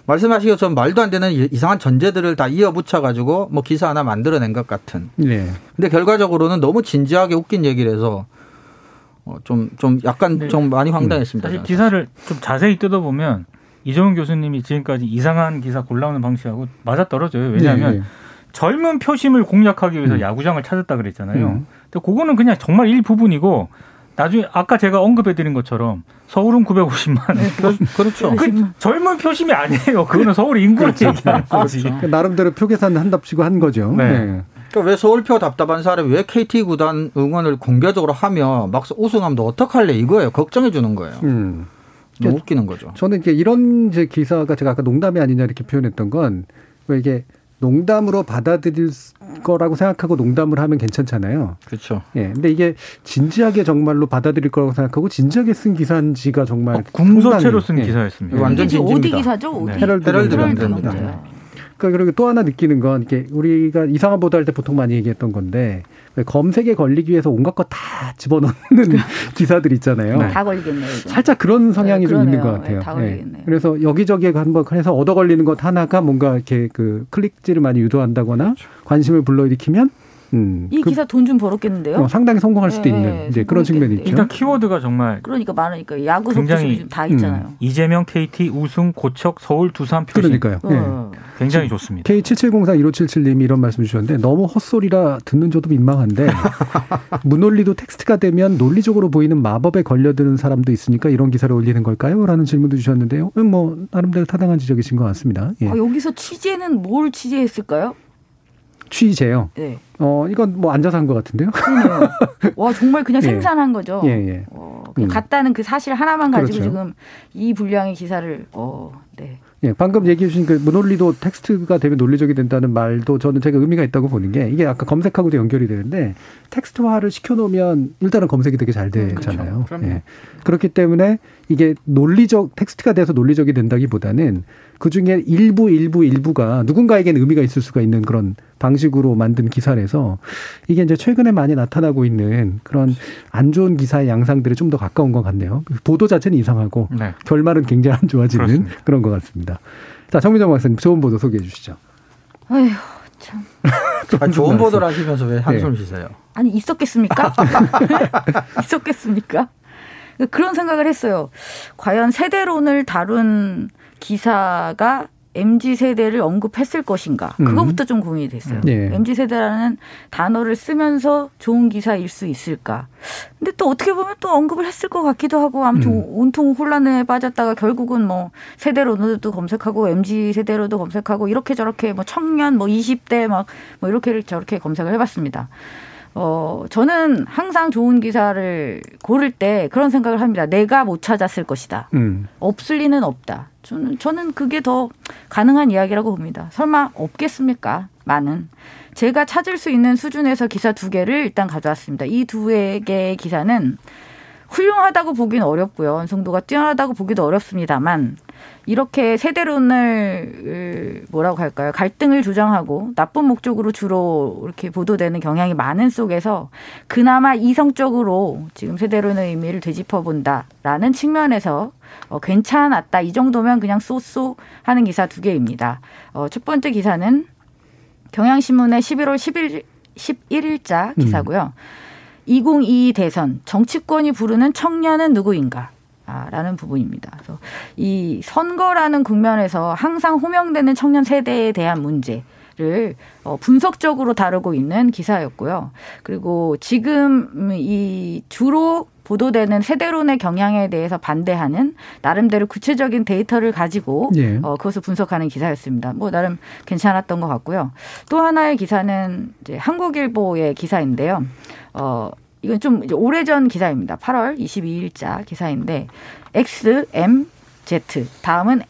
[SPEAKER 4] 말씀하신 것처럼 말도 안 되는 이- 이상한 전제들을 다 이어붙여 가지고 뭐 기사 하나 만들어낸 것 같은.
[SPEAKER 2] 예.
[SPEAKER 4] 근데 결과적으로는 너무 진지하게 웃긴 얘기를 해서 어, 좀, 좀 약간
[SPEAKER 5] 네.
[SPEAKER 4] 좀 많이 황당했습니다.
[SPEAKER 5] 사실. 기사를 좀 자세히 뜯어보면 이종훈 교수님이 지금까지 이상한 기사 골라오는 방식하고 맞아 떨어져요. 왜냐하면
[SPEAKER 2] 예, 예.
[SPEAKER 5] 젊은 표심을 공략하기 위해서
[SPEAKER 2] 음.
[SPEAKER 5] 야구장을 찾았다 그랬잖아요.
[SPEAKER 2] 음.
[SPEAKER 5] 근데 그거는 그냥 정말 일부분이고 나중에 아까 제가 언급해드린 것처럼 서울은 950만.
[SPEAKER 4] 그렇죠.
[SPEAKER 5] 그 젊은 표심이 아니에요. 그거는 서울 인구를 얘기하는 거지.
[SPEAKER 2] 그 나름대로 표 계산 한답시고 한 거죠.
[SPEAKER 5] 네.
[SPEAKER 2] 예.
[SPEAKER 4] 그러니까 왜 서울표 답답한 사람이 왜 KT 구단 응원을 공개적으로 하며 막상 우승하면 너 어떡할래 이거예요. 걱정해 주는 거예요.
[SPEAKER 2] 음.
[SPEAKER 4] 너무 웃기는 거죠.
[SPEAKER 2] 저는 이게 이런 이제 기사가 제가 아까 농담이 아니냐 이렇게 표현했던 건 왜 이게 농담으로 받아들일 거라고 생각하고 농담을 하면 괜찮잖아요.
[SPEAKER 4] 그렇죠.
[SPEAKER 2] 예. 근데 이게 진지하게 정말로 받아들일 거라고 생각하고 진지하게 쓴 기사인지가 정말
[SPEAKER 5] 어, 궁서체로 쓴
[SPEAKER 2] 예.
[SPEAKER 5] 기사였습니다.
[SPEAKER 4] 완전 진지입니다.
[SPEAKER 6] 어디 기사죠? 어디?
[SPEAKER 5] 네.
[SPEAKER 2] 헤럴드
[SPEAKER 4] 헤럴드
[SPEAKER 2] 경제입니다.
[SPEAKER 4] 경제입니다.
[SPEAKER 2] 그러니까 그리고 또 하나 느끼는 건 이게 우리가 이상한 보도 할 때 보통 많이 얘기했던 건데 왜 검색에 걸리기 위해서 온갖 거 다 집어넣는 [laughs] [laughs] 기사들 있잖아요.
[SPEAKER 5] 네.
[SPEAKER 6] 다 걸리겠네요. 이거.
[SPEAKER 2] 살짝 그런 성향이
[SPEAKER 6] 네,
[SPEAKER 2] 좀 있는. 것 같아요.
[SPEAKER 6] 네, 다
[SPEAKER 2] 예.
[SPEAKER 6] 걸리겠네요.
[SPEAKER 2] 그래서 여기저기 한번 해서 얻어 걸리는 것 하나가 뭔가 이렇게 그 클릭질을 많이 유도한다거나 관심을 불러일으키면 음,
[SPEAKER 6] 이
[SPEAKER 2] 그-
[SPEAKER 6] 기사 돈 좀 벌었겠는데요?
[SPEAKER 2] 어, 상당히 성공할 수도
[SPEAKER 6] 네,
[SPEAKER 2] 있는 이제 그런 측면이 있죠.
[SPEAKER 5] 일단 키워드가 정말
[SPEAKER 6] 그러니까 많으니까 야구
[SPEAKER 5] 굉장히-
[SPEAKER 6] 다 있잖아요.
[SPEAKER 5] 이재명 KT 우승 고척 서울 두산 표심
[SPEAKER 2] 그러니까요. 예.
[SPEAKER 6] 어.
[SPEAKER 5] 굉장히 좋습니다.
[SPEAKER 2] K77041577님이 이런 말씀 주셨는데 너무 헛소리라 듣는 저도 민망한데 [laughs] 무논리도 텍스트가 되면 논리적으로 보이는 마법에 걸려드는 사람도 있으니까 이런 기사를 올리는 걸까요? 라는 질문도 주셨는데요. 음, 뭐 나름대로 타당한 지적이신 것 같습니다. 예.
[SPEAKER 6] 아, 여기서 취재는 뭘 취재했을까요?
[SPEAKER 2] 취재요.
[SPEAKER 6] 네.
[SPEAKER 2] 어 이건 뭐 앉아서 한 것 같은데요.
[SPEAKER 6] 와 정말 그냥 [laughs]
[SPEAKER 2] 예.
[SPEAKER 6] 생산한 거죠.
[SPEAKER 2] 예, 예.
[SPEAKER 6] 어, 그냥
[SPEAKER 2] 음.
[SPEAKER 6] 갔다는 그 사실 하나만 가지고
[SPEAKER 2] 그렇죠.
[SPEAKER 6] 지금 이 분량의 기사를 어, 네.
[SPEAKER 2] 예, 방금 얘기해 주신 그 무논리도 텍스트가 되면 논리적이 된다는 말도 저는 제가 의미가 있다고 보는 게 이게 아까 검색하고도 연결이 되는데 텍스트화를 시켜놓으면 일단은 검색이 되게 잘 되잖아요.
[SPEAKER 4] 그럼요.
[SPEAKER 2] 예. 그렇기 때문에 이게 논리적 텍스트가 돼서 논리적이 된다기보다는 그 중에 일부 일부 일부가 누군가에게는 의미가 있을 수가 있는 그런 방식으로 만든 기사라서 이게 이제 최근에 많이 나타나고 있는 그런 안 좋은 기사의 양상들에 좀더 가까운 것 같네요. 보도 자체는 이상하고
[SPEAKER 5] 네.
[SPEAKER 2] 결말은 굉장히 안 좋아지는
[SPEAKER 5] 그렇습니다.
[SPEAKER 2] 그런 것 같습니다. 자, 정민정 박사님 좋은 보도 소개해 주시죠.
[SPEAKER 6] 아휴 참. [laughs]
[SPEAKER 4] 아, 좋은 보도를 하시면서 왜 한숨 쉬세요?
[SPEAKER 6] 아니 있었겠습니까? [laughs] [laughs] 있었겠습니까? 그런 생각을 했어요. 과연 세대론을 다룬 기사가 MZ 세대를 언급했을 것인가?
[SPEAKER 2] 음.
[SPEAKER 6] 그거부터 좀 고민이 됐어요.
[SPEAKER 2] 예.
[SPEAKER 6] MZ 세대라는 단어를 쓰면서 좋은 기사일 수 있을까? 근데 또 어떻게 보면 또 언급을 했을 것 같기도 하고 아무튼
[SPEAKER 2] 음.
[SPEAKER 6] 온통 혼란에 빠졌다가 결국은 뭐 세대로도 검색하고 MZ 세대로도 검색하고 이렇게 저렇게 뭐 청년 뭐 20대 막 뭐 이렇게 저렇게 검색을 해봤습니다. 어, 저는 항상 좋은 기사를 고를 때 그런 생각을 합니다. 내가 못 찾았을 것이다.
[SPEAKER 2] 음.
[SPEAKER 6] 없을 리는 없다. 저는, 저는 그게 더 가능한 이야기라고 봅니다. 설마 없겠습니까? 많은. 제가 찾을 수 있는 수준에서 기사 두 개를 일단 가져왔습니다. 이 두 개의 기사는 훌륭하다고 보기는 어렵고요. 완성도가 뛰어나다고 보기도 어렵습니다만 이렇게 세대론을 뭐라고 할까요? 갈등을 조장하고 나쁜 목적으로 주로 이렇게 보도되는 경향이 많은 속에서 그나마 이성적으로 지금 세대론의 의미를 되짚어 본다라는 측면에서 어, 괜찮았다. 이 정도면 그냥 쏘쏘 하는 기사 두 개입니다. 어, 첫 번째 기사는 경향신문의 11월 11, 11일자 기사고요. 2022 대선 정치권이 부르는 청년은 누구인가? 아, 라는 부분입니다. 그래서 이 선거라는 국면에서 항상 호명되는 청년 세대에 대한 문제를 어, 분석적으로 다루고 있는 기사였고요. 그리고 지금 이 주로 보도되는 세대론의 경향에 대해서 반대하는 나름대로 구체적인 데이터를 가지고
[SPEAKER 2] 예.
[SPEAKER 6] 어, 그것을 분석하는 기사였습니다. 뭐 나름 괜찮았던 것 같고요. 또 하나의 기사는 이제 한국일보의 기사인데요. 어, 이건 좀 오래전 기사입니다. 8월 22일자 기사인데 X, M, Z 다음은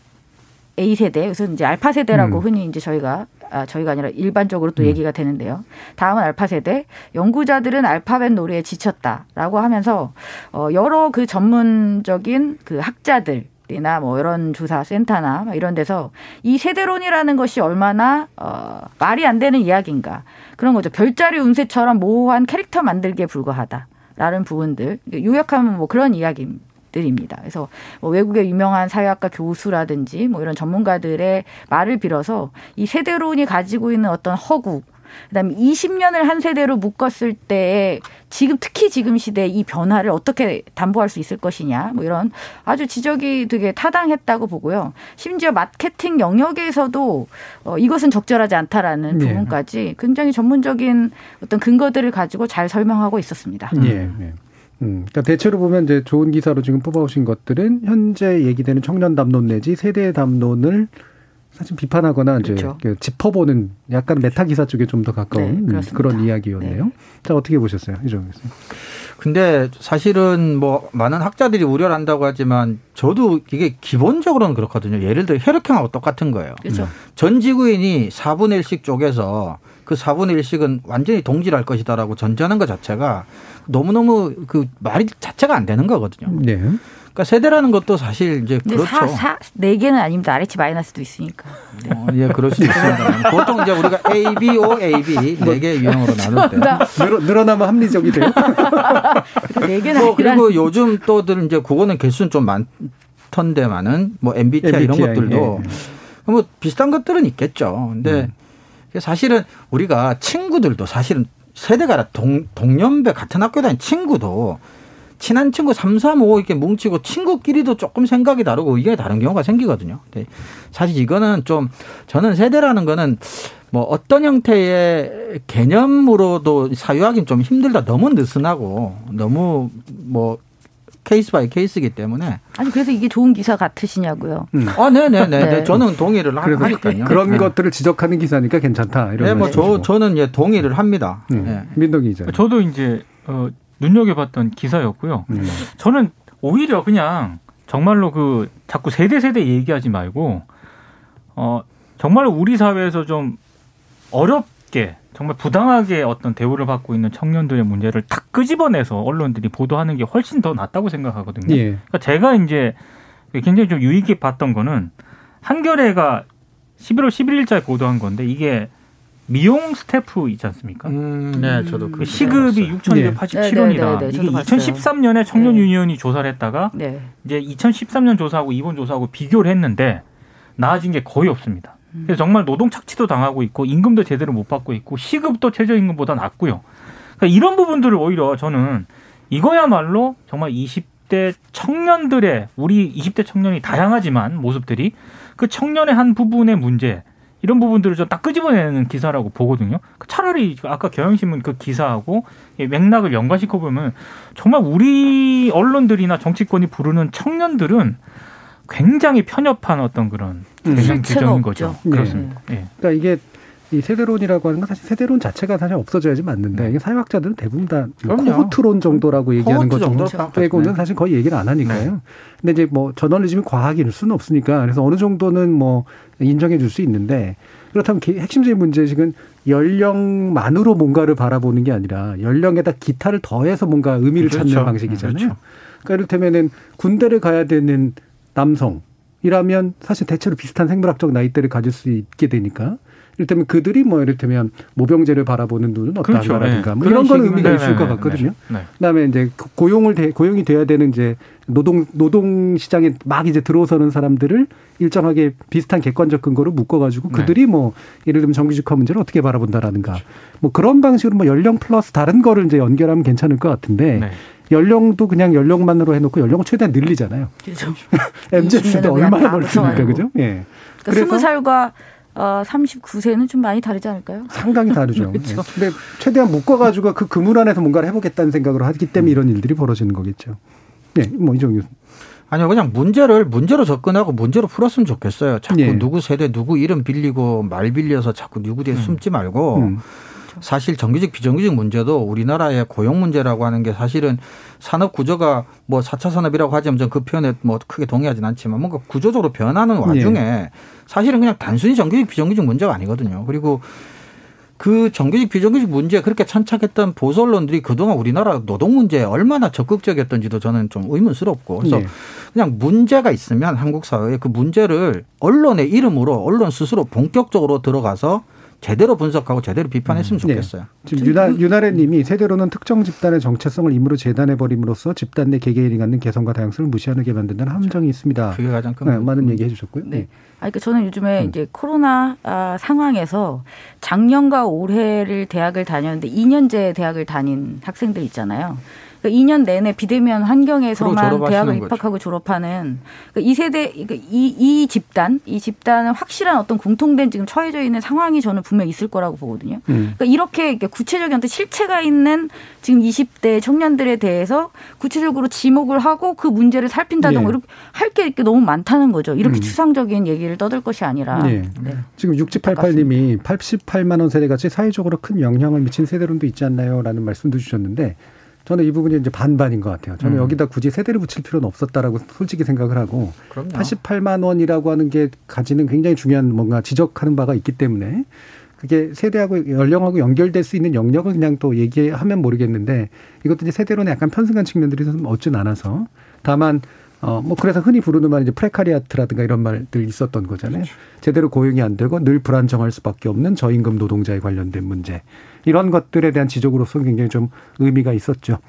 [SPEAKER 6] A 세대, 그래서 이제 알파 세대라고
[SPEAKER 2] 음.
[SPEAKER 6] 흔히 이제 저희가 아, 저희가 아니라 일반적으로
[SPEAKER 2] 음.
[SPEAKER 6] 또 얘기가 되는데요. 다음은 알파 세대. 연구자들은 알파벳 놀이에 지쳤다라고 하면서 어, 여러 그 전문적인 그 학자들 이나 뭐 이런 조사 센터나 뭐 이런 데서 이 세대론이라는 것이 얼마나 어, 말이 안 되는 이야기인가 그런 거죠. 별자리 운세처럼 모호한 캐릭터 만들기에 불과하다라는 부분들 요약하면 뭐 그런 이야기들입니다. 그래서 뭐 외국의 유명한 사회학과 교수라든지 뭐 이런 전문가들의 말을 빌어서 이 세대론이 가지고 있는 어떤 허구 그다음에 20년을 한 세대로 묶었을 때 지금 특히 지금 시대 이 변화를 어떻게 담보할 수 있을 것이냐 뭐 이런 아주 지적이 되게 타당했다고 보고요. 심지어 마케팅 영역에서도 어, 이것은 적절하지 않다라는
[SPEAKER 2] 네.
[SPEAKER 6] 부분까지 굉장히 전문적인 어떤 근거들을 가지고 잘 설명하고 있었습니다.
[SPEAKER 2] 예. 예. 음, 그러니까 대체로 보면 이제 좋은 기사로 지금 뽑아오신 것들은 현재 얘기되는 청년 담론 내지 세대 담론을 사실 비판하거나 이제
[SPEAKER 6] 그렇죠.
[SPEAKER 2] 그 짚어보는 약간 메타 기사 쪽에 좀 더 가까운
[SPEAKER 6] 네.
[SPEAKER 2] 그런 이야기였네요. 자 어떻게 보셨어요, 이정희 교수님?
[SPEAKER 4] 근데 사실은 뭐 많은 학자들이 우려를 한다고 하지만 저도 이게 기본적으로는 그렇거든요. 예를 들어 혈액형하고 똑같은 거예요.
[SPEAKER 6] 그렇죠.
[SPEAKER 4] 전 지구인이 4분의 1씩 쪼개서 그 4분의 1씩은 완전히 동질할 것이다라고 전제하는 것 자체가 너무너무 그 말이 자체가 안 되는 거거든요.
[SPEAKER 2] 네.
[SPEAKER 4] 그러니까 세대라는 것도 사실 이제 그렇죠.
[SPEAKER 6] 사, 사, 네 개는 아닙니다. RH 마이너스도 있으니까.
[SPEAKER 4] 어, 예, 그럴 수 있습니다. 보통 이제 우리가 A, B, O, A, B 네개 유형으로 나눌 때.
[SPEAKER 2] 늘어, 늘어나면 합리적이 돼요. [laughs]
[SPEAKER 6] 네 개는
[SPEAKER 4] 뭐. 그리고 요즘 또들 이제 국어는 개수는 좀 많던데만은 뭐 MBTI, 이런
[SPEAKER 2] MBTI,
[SPEAKER 4] 것들도
[SPEAKER 2] 예.
[SPEAKER 4] 뭐 비슷한 것들은 있겠죠. 근데 사실은 우리가 친구들도 사실은 세대가 동, 동년배 같은 학교 다닌 친구도 친한 친구 3, 3, 5 이렇게 뭉치고 친구끼리도 조금 생각이 다르고 의견이 다른 경우가 생기거든요. 근데 사실 이거는 좀 저는 세대라는 거는 뭐 어떤 형태의 개념으로도 사유하기는 좀 힘들다. 너무 느슨하고 너무 뭐 case by case이기 때문에
[SPEAKER 6] 아니 그래서 이게 좋은 기사 같으시냐고요.
[SPEAKER 4] 아, 네네네.
[SPEAKER 6] 네.
[SPEAKER 4] 저는 동의를 하-
[SPEAKER 2] 그래서
[SPEAKER 4] 하니까요.
[SPEAKER 2] 그런
[SPEAKER 4] 네.
[SPEAKER 2] 것들을 지적하는 기사니까 괜찮다. 이런
[SPEAKER 4] 네, 뭐 저. 저는 예, 동의를 합니다.
[SPEAKER 2] 음,
[SPEAKER 4] 예.
[SPEAKER 2] 민동기 기자.
[SPEAKER 5] 저도 이제 어, 눈여겨봤던 기사였고요.
[SPEAKER 2] 음.
[SPEAKER 5] 저는 오히려 그냥 정말로 그 자꾸 세대 세대 얘기하지 말고 어 정말 우리 사회에서 좀 어렵게 정말 부당하게 어떤 대우를 받고 있는 청년들의 문제를 탁 끄집어내서 언론들이 보도하는 게 훨씬 더 낫다고 생각하거든요.
[SPEAKER 2] 예.
[SPEAKER 5] 그러니까 제가 이제 굉장히 좀 유심히 봤던 거는 한겨레가 11월 11일자에 보도한 건데 이게 미용 스태프 있지 않습니까?
[SPEAKER 4] 음, 네, 저도 그그
[SPEAKER 5] 시급이
[SPEAKER 6] 네,
[SPEAKER 5] 6,287원이다.
[SPEAKER 6] 네, 네,
[SPEAKER 5] 이게
[SPEAKER 6] 저도 봤어요.
[SPEAKER 5] 2013년에 청년
[SPEAKER 6] 네.
[SPEAKER 5] 유니언이 조사를 했다가
[SPEAKER 6] 네.
[SPEAKER 5] 이제 2013년 조사하고 이번 조사하고 비교를 했는데 나아진 게 거의 없습니다. 그래서 정말 노동 착취도 당하고 있고 임금도 제대로 못 받고 있고 시급도 최저임금보다 낮고요. 그러니까 이런 부분들을 오히려 저는 이거야말로 정말 20대 청년들의 우리 20대 청년이 다양하지만 모습들이 그 청년의 한 부분의 문제 이런 부분들을 좀 딱 끄집어내는 기사라고 보거든요. 차라리 아까 경향신문 그 기사하고 이 맥락을 연관시켜 보면 정말 우리 언론들이나 정치권이 부르는 청년들은 굉장히 편협한 어떤 그런
[SPEAKER 2] 음.
[SPEAKER 5] 대상
[SPEAKER 6] 실체가
[SPEAKER 5] 규정인 거죠.
[SPEAKER 6] 없죠.
[SPEAKER 5] 그렇습니다. 예.
[SPEAKER 2] 그러니까 이게 이 세대론이라고 하는 건 사실 세대론 자체가 사실 없어져야지 맞는데 이게 사회학자들은 대부분 다
[SPEAKER 4] 그럼요.
[SPEAKER 2] 코호트론 정도라고 얘기하는 것
[SPEAKER 4] 코호트
[SPEAKER 2] 정도
[SPEAKER 4] 정도
[SPEAKER 2] 빼고는
[SPEAKER 4] 네.
[SPEAKER 2] 사실 거의 얘기를 안 하니까요. 근데 이제 뭐 저널리즘이 과학일 수는 없으니까 그래서 어느 정도는 뭐 인정해 줄 수 있는데 그렇다면 기- 핵심적인 문제식은 연령만으로 뭔가를 바라보는 게 아니라 연령에다 기타를 더해서 뭔가 의미를
[SPEAKER 4] 그렇죠.
[SPEAKER 2] 찾는 방식이잖아요.
[SPEAKER 4] 그렇죠.
[SPEAKER 2] 그러니까 이를테면은 군대를 가야 되는 남성 이라면 사실 대체로 비슷한 생물학적 나이대를 가질 수 있게 되니까 이를테면 그들이 뭐 이를테면 모병제를 바라보는 눈은 어떠한가라든가
[SPEAKER 5] 예.
[SPEAKER 2] 뭐 이런
[SPEAKER 5] 그런
[SPEAKER 2] 건 의미가
[SPEAKER 5] 네,
[SPEAKER 2] 있을
[SPEAKER 5] 네,
[SPEAKER 2] 것
[SPEAKER 5] 네,
[SPEAKER 2] 같거든요.
[SPEAKER 5] 네. 네.
[SPEAKER 2] 그다음에 이제 고용을 돼, 고용이 돼야 되는 이제 노동 노동 시장에 막 이제 들어서는 사람들을 일정하게 비슷한 객관적 근거로 묶어가지고
[SPEAKER 5] 네.
[SPEAKER 2] 그들이 뭐 예를 들면 정규직화 문제를 어떻게 바라본다라든가 뭐 그런 방식으로 뭐 연령 플러스 다른 거를 이제 연결하면 괜찮을 것 같은데
[SPEAKER 5] 네.
[SPEAKER 2] 연령도 그냥 연령만으로 해놓고 연령을 최대한 늘리잖아요.
[SPEAKER 6] 그렇죠.
[SPEAKER 2] MZ 때
[SPEAKER 6] 20년을
[SPEAKER 2] 얼마나 멀습니까,
[SPEAKER 6] 다
[SPEAKER 2] 그죠? 예.
[SPEAKER 6] 그러니까
[SPEAKER 2] 그래서-
[SPEAKER 6] 20살과 어, 39세는 좀 많이 다르지 않을까요?
[SPEAKER 2] 상당히 다르죠. [laughs]
[SPEAKER 6] 그렇죠.
[SPEAKER 2] 예. 근데 최대한 묶어가지고 그 그물 안에서 뭔가를 해보겠다는 생각으로 하기 때문에 이런 일들이 벌어지는 거겠죠. 예, 뭐 이종 교수.
[SPEAKER 4] 아니요, 그냥 문제를 문제로 접근하고 문제로 풀었으면 좋겠어요. 자꾸
[SPEAKER 2] 예.
[SPEAKER 4] 누구 세대 누구 이름 빌리고 말 빌려서 자꾸 누구 뒤에 숨지 말고
[SPEAKER 2] 음.
[SPEAKER 4] 사실 정규직 비정규직 문제도 우리나라의 고용 문제라고 하는 게 사실은 산업 구조가 뭐 4차 산업이라고 하지만 그 표현에 뭐 크게 동의하지는 않지만 뭔가 구조적으로 변하는 와중에 네. 사실은 그냥 단순히 정규직 비정규직 문제가 아니거든요. 그리고 그 정규직 비정규직 문제에 그렇게 천착했던 보수 언론들이 그동안 우리나라 노동 문제에 얼마나 적극적이었던지도 저는 좀 의문스럽고 그래서 네. 그냥 문제가 있으면 한국 사회에 그 문제를 언론의 이름으로 언론 스스로 본격적으로 들어가서 제대로 분석하고 제대로 비판했으면 음. 네. 좋겠어요. 네.
[SPEAKER 2] 지금 유나, 유나래 님이 세대로는 특정 집단의 정체성을 임으로 재단해 버림으로써 집단 내 개개인이 갖는 개성과 다양성을 무시하게 만든다는 함정이 있습니다.
[SPEAKER 4] 그게 가장 큰
[SPEAKER 2] 네, 많은 얘기 해 주셨고요.
[SPEAKER 6] 네. 아, 그러니까 저는 요즘에 음. 이제 코로나 아, 상황에서 작년과 올해를 대학을 다녔는데 2년제 대학을 다닌 학생들 있잖아요. 그러니까 2년 내내 비대면 환경에서만 대학을 입학하고 거죠. 졸업하는 그러니까 이 세대 그러니까 이, 이 집단 이 집단은 확실한 어떤 공통된 지금 처해져 있는 상황이 저는 분명 있을 거라고 보거든요. 음. 그러니까 이렇게 구체적인 어떤 실체가 있는 지금 20대 청년들에 대해서 구체적으로 지목을 하고 그 문제를 살핀다던가 네. 이렇게 할 게 이렇게 너무 많다는 거죠. 이렇게 음. 추상적인 얘기를 떠들 것이 아니라. 네.
[SPEAKER 2] 네. 지금 6788님이 88만 원 세대 같이 사회적으로 큰 영향을 미친 세대론도 있지 않나요?라는 말씀도 주셨는데 저는 이 부분이 이제 반반인 것 같아요. 저는 음. 여기다 굳이 세대를 붙일 필요는 없었다라고 솔직히 생각을 하고 그럼요. 88만 원이라고 하는 게 가지는 굉장히 중요한 뭔가 지적하는 바가 있기 때문에 그게 세대하고 연령하고 연결될 수 있는 영역을 그냥 또 얘기하면 모르겠는데 이것도 이제 세대로는 약간 편승한 측면들이 좀 없진 않아서 다만 어, 뭐 그래서 흔히 부르는 말 이제 프레카리아트라든가 이런 말들 있었던 거잖아요. 그렇죠. 제대로 고용이 안 되고 늘 불안정할 수밖에 없는 저임금 노동자에 관련된 문제. 이런 것들에 대한 지적으로서 굉장히 좀 의미가 있었죠.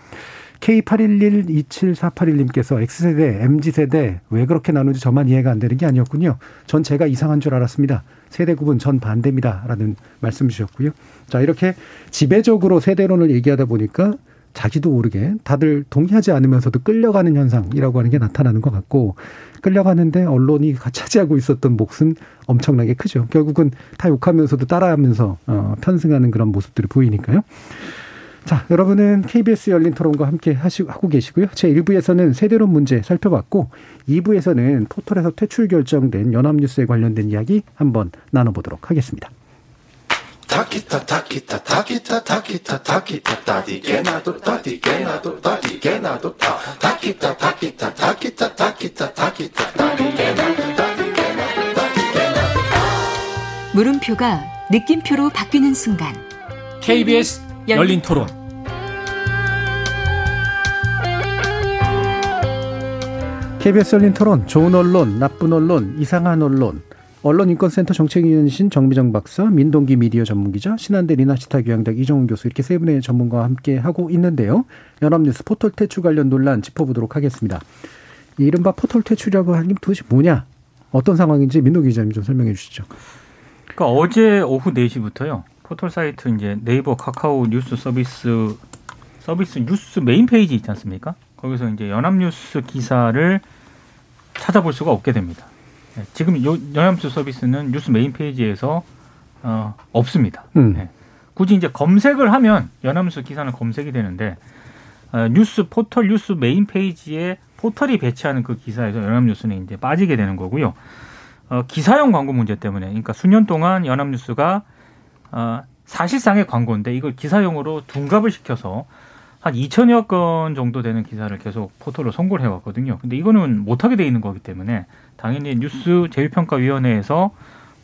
[SPEAKER 2] K811-27481님께서 X세대, MZ세대 왜 그렇게 나누지 저만 이해가 안 되는 게 아니었군요. 전 제가 이상한 줄 알았습니다. 세대 구분 전 반대입니다. 라는 말씀 주셨고요. 자, 이렇게 지배적으로 세대론을 얘기하다 보니까 자기도 모르게 다들 동의하지 않으면서도 끌려가는 현상이라고 하는 게 나타나는 것 같고 끌려가는데 언론이 [laughs] 차지하고 있었던 몫은 엄청나게 크죠. 결국은 다 욕하면서도 따라하면서 어, 편승하는 그런 모습들이 보이니까요. 자, 여러분은 KBS 열린 토론과 함께 하시, 하고 계시고요. 제 1부에서는 세대론 문제 살펴봤고 2부에서는 포털에서 퇴출 결정된 연합뉴스에 관련된 이야기 한번 나눠보도록 하겠습니다. 타키타 타키타 타키타 타키타 타키타 따디게 나도 따디게 나도 따디게 나도 타. 타키타 타키타 타키타 타키타 타키타 따디게나도 따디게나도 따디게나도
[SPEAKER 7] 물음표가 느낌표로 바뀌는 순간.
[SPEAKER 1] KBS 열린 토론.
[SPEAKER 2] KBS 열린 토론 좋은 언론 나쁜 언론 이상한 언론 언론인권센터 정책위원이신 정미정 박사, 민동기 미디어 전문기자, 신한대 리나시타 교양대학 이정훈 교수 이렇게 세 분의 전문가와 함께 하고 있는데요. 연합뉴스 포털 퇴출 관련 논란 짚어보도록 하겠습니다. 이른바 포털 퇴출이라고 하는 게 도대체 뭐냐? 어떤 상황인지 민동기 기자님 좀 설명해 주시죠.
[SPEAKER 5] 그러니까 어제 오후 4시부터요. 포털 사이트 이제 네이버 카카오 뉴스 서비스 서비스 뉴스 메인 페이지 있지 않습니까? 거기서 이제 연합뉴스 기사를 찾아볼 수가 없게 됩니다. 네, 지금 요 연합뉴스 서비스는 뉴스 메인 페이지에서 어, 없습니다. 음. 네. 굳이 이제 검색을 하면 연합뉴스 기사는 검색이 되는데 어, 뉴스 포털 뉴스 메인 페이지에 포털이 배치하는 그 기사에서 연합뉴스는 이제 빠지게 되는 거고요. 어, 기사형 광고 문제 때문에 그러니까 수년 동안 연합뉴스가 어, 사실상의 광고인데 이걸 기사형으로 둔갑을 시켜서 한 2천여 건 정도 되는 기사를 계속 포털로 송고를 해왔거든요. 근데 이거는 못하게 돼 있는 거기 때문에 당연히 뉴스 제휴평가위원회에서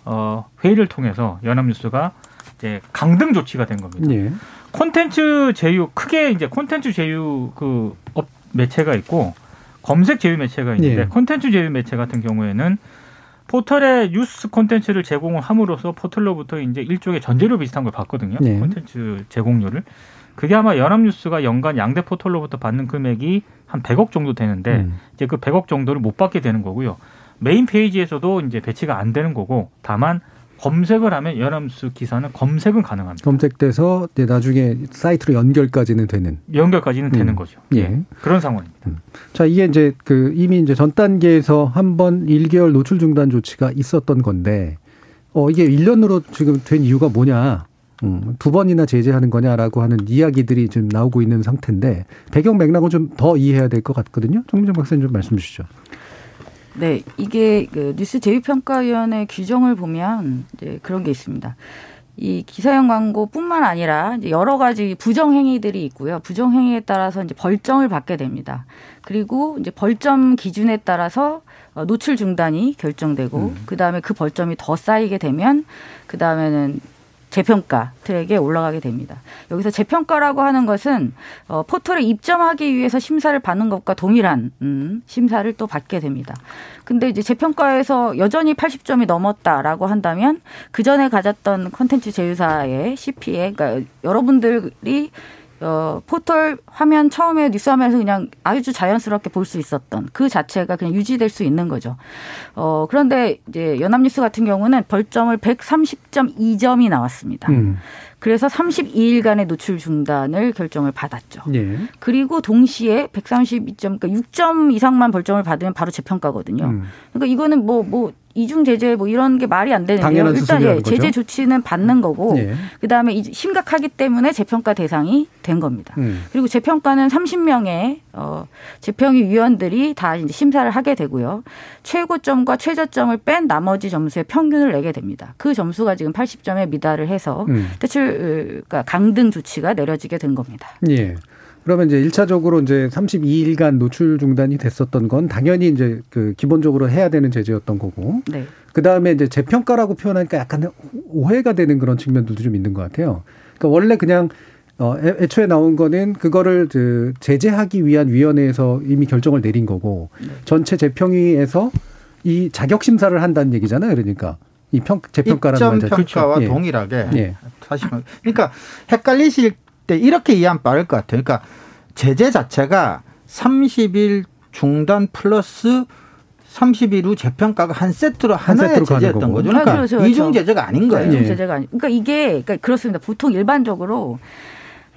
[SPEAKER 5] 어, 회의를 통해서 연합뉴스가 이제 강등 조치가 된 겁니다. 네. 콘텐츠 제휴 크게 이제 콘텐츠 제휴 그 업 매체가 있고 검색 제휴 매체가 있는데 네. 콘텐츠 제휴 매체 같은 경우에는 포털에 뉴스 콘텐츠를 제공을 함으로써 포털로부터 이제 일종의 전재료 비슷한 걸 받거든요. 네. 콘텐츠 제공료를. 그게 아마 연합뉴스가 연간 양대 포털로부터 받는 금액이 한 100억 정도 되는데 음. 이제 그 100억 정도를 못 받게 되는 거고요. 메인 페이지에서도 이제 배치가 안 되는 거고 다만 검색을 하면 연합뉴스 기사는 검색은 가능합니다.
[SPEAKER 2] 검색돼서 네, 나중에 사이트로 연결까지는 되는
[SPEAKER 5] 연결까지는 되는 음. 거죠. 예. 예. 그런 상황입니다. 음.
[SPEAKER 2] 자, 이게 이제 그 이미 이제 전 단계에서 한 번 1개월 노출 중단 조치가 있었던 건데 어 이게 1년으로 지금 된 이유가 뭐냐? 음, 두 번이나 제재하는 거냐라고 하는 이야기들이 지금 나오고 있는 상태인데 배경 맥락은 좀더 이해해야 될 것 같거든요. 정민정 박사님 좀 말씀 주시죠.
[SPEAKER 6] 네, 이게 그 뉴스 제휴평가위원회 규정을 보면 이제 그런 게 있습니다. 이 기사형 광고뿐만 아니라 이제 여러 가지 부정 행위들이 있고요. 부정 행위에 따라서 이제 벌점을 받게 됩니다. 그리고 이제 벌점 기준에 따라서 어, 노출 중단이 결정되고 음. 그다음에 그 벌점이 더 쌓이게 되면 그다음에는 재평가 트랙에 올라가게 됩니다. 여기서 재평가라고 하는 것은 어, 포털에 입점하기 위해서 심사를 받는 것과 동일한 음, 심사를 또 받게 됩니다. 근데 이제 재평가에서 여전히 80점이 넘었다라고 한다면 그 전에 가졌던 콘텐츠 제휴사의 CP에 그러니까 여러분들이 어, 포털 화면 처음에 뉴스 화면에서 그냥 아주 자연스럽게 볼 수 있었던 그 자체가 그냥 유지될 수 있는 거죠. 어, 그런데 이제 연합뉴스 같은 경우는 벌점을 130.2점이 나왔습니다. 음. 그래서 32일간의 노출 중단을 결정을 받았죠. 예. 그리고 동시에 132점, 그러니까 6점 이상만 벌점을 받으면 바로 재평가거든요. 음. 그러니까 이거는 뭐, 뭐, 이중 제재 뭐 이런 게 말이 안 되는데요. 일단 예, 제재 조치는 받는 거고 예. 그다음에 심각하기 때문에 재평가 대상이 된 겁니다. 음. 그리고 재평가는 30명의 어 재평위 위원들이 다 이제 심사를 하게 되고요. 최고점과 최저점을 뺀 나머지 점수의 평균을 내게 됩니다. 그 점수가 지금 80점에 미달을 해서 음. 대출 그러니까 강등 조치가 내려지게 된 겁니다.
[SPEAKER 2] 예. 그러면 이제 일차적으로 이제 32일간 노출 중단이 됐었던 건 당연히 이제 그 기본적으로 해야 되는 제재였던 거고. 네. 그 다음에 이제 재평가라고 표현하니까 약간 오해가 되는 그런 측면들도 좀 있는 것 같아요. 그러니까 원래 그냥 어, 애초에 나온 거는 그거를 그 제재하기 위한 위원회에서 이미 결정을 내린 거고 네. 전체 재평위에서 이 자격 심사를 한다는 얘기잖아요. 그러니까 이 평, 재평가라는
[SPEAKER 4] 말 자체. 평가와 예. 동일하게. 예. 사실 그러니까 헷갈리실 때 이렇게 이해하면 빠를 것 같아요. 그러니까 제재 자체가 30일 중단 플러스 30일 후 재평가가 한 세트로 하나의 한 세트로 제재였던 거죠. 그러니까 아, 그렇죠, 그렇죠. 이중 제재가 아닌 거예요.
[SPEAKER 6] 이중 제재가 아니. 그러니까 이게 그러니까 그렇습니다. 보통 일반적으로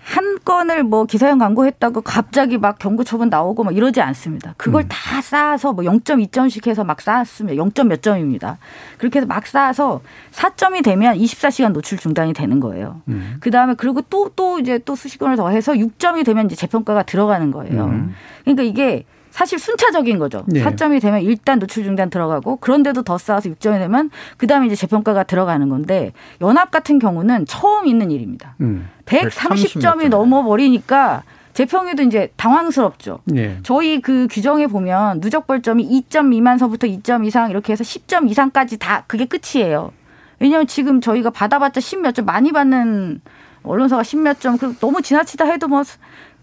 [SPEAKER 6] 한 건을 뭐 기사형 광고했다고 갑자기 막 경고 처분 나오고 막 이러지 않습니다. 그걸 음. 다 쌓아서 뭐 0.2점씩 해서 막 쌓았습니다. 0. 몇 점입니다. 그렇게 해서 막 쌓아서 4점이 되면 24시간 노출 중단이 되는 거예요. 음. 그 다음에 그리고 또, 또 이제 또 수시간을 더 해서 6점이 되면 이제 재평가가 들어가는 거예요. 음. 그러니까 이게 사실 순차적인 거죠. 네. 4점이 되면 일단 노출 중단 들어가고 그런데도 더 쌓아서 6점이 되면 그다음에 이제 재평가가 들어가는 건데 연합 같은 경우는 처음 있는 일입니다. 음. 130점이 넘어 버리니까 재평에도 이제 당황스럽죠. 네. 저희 그 규정에 보면 누적 벌점이 2점 미만서부터 2점 이상 이렇게 해서 10점 이상까지 다 그게 끝이에요. 왜냐하면 지금 저희가 받아봤자 10몇 점 많이 받는 언론사가 10몇 점, 그 너무 지나치다 해도 뭐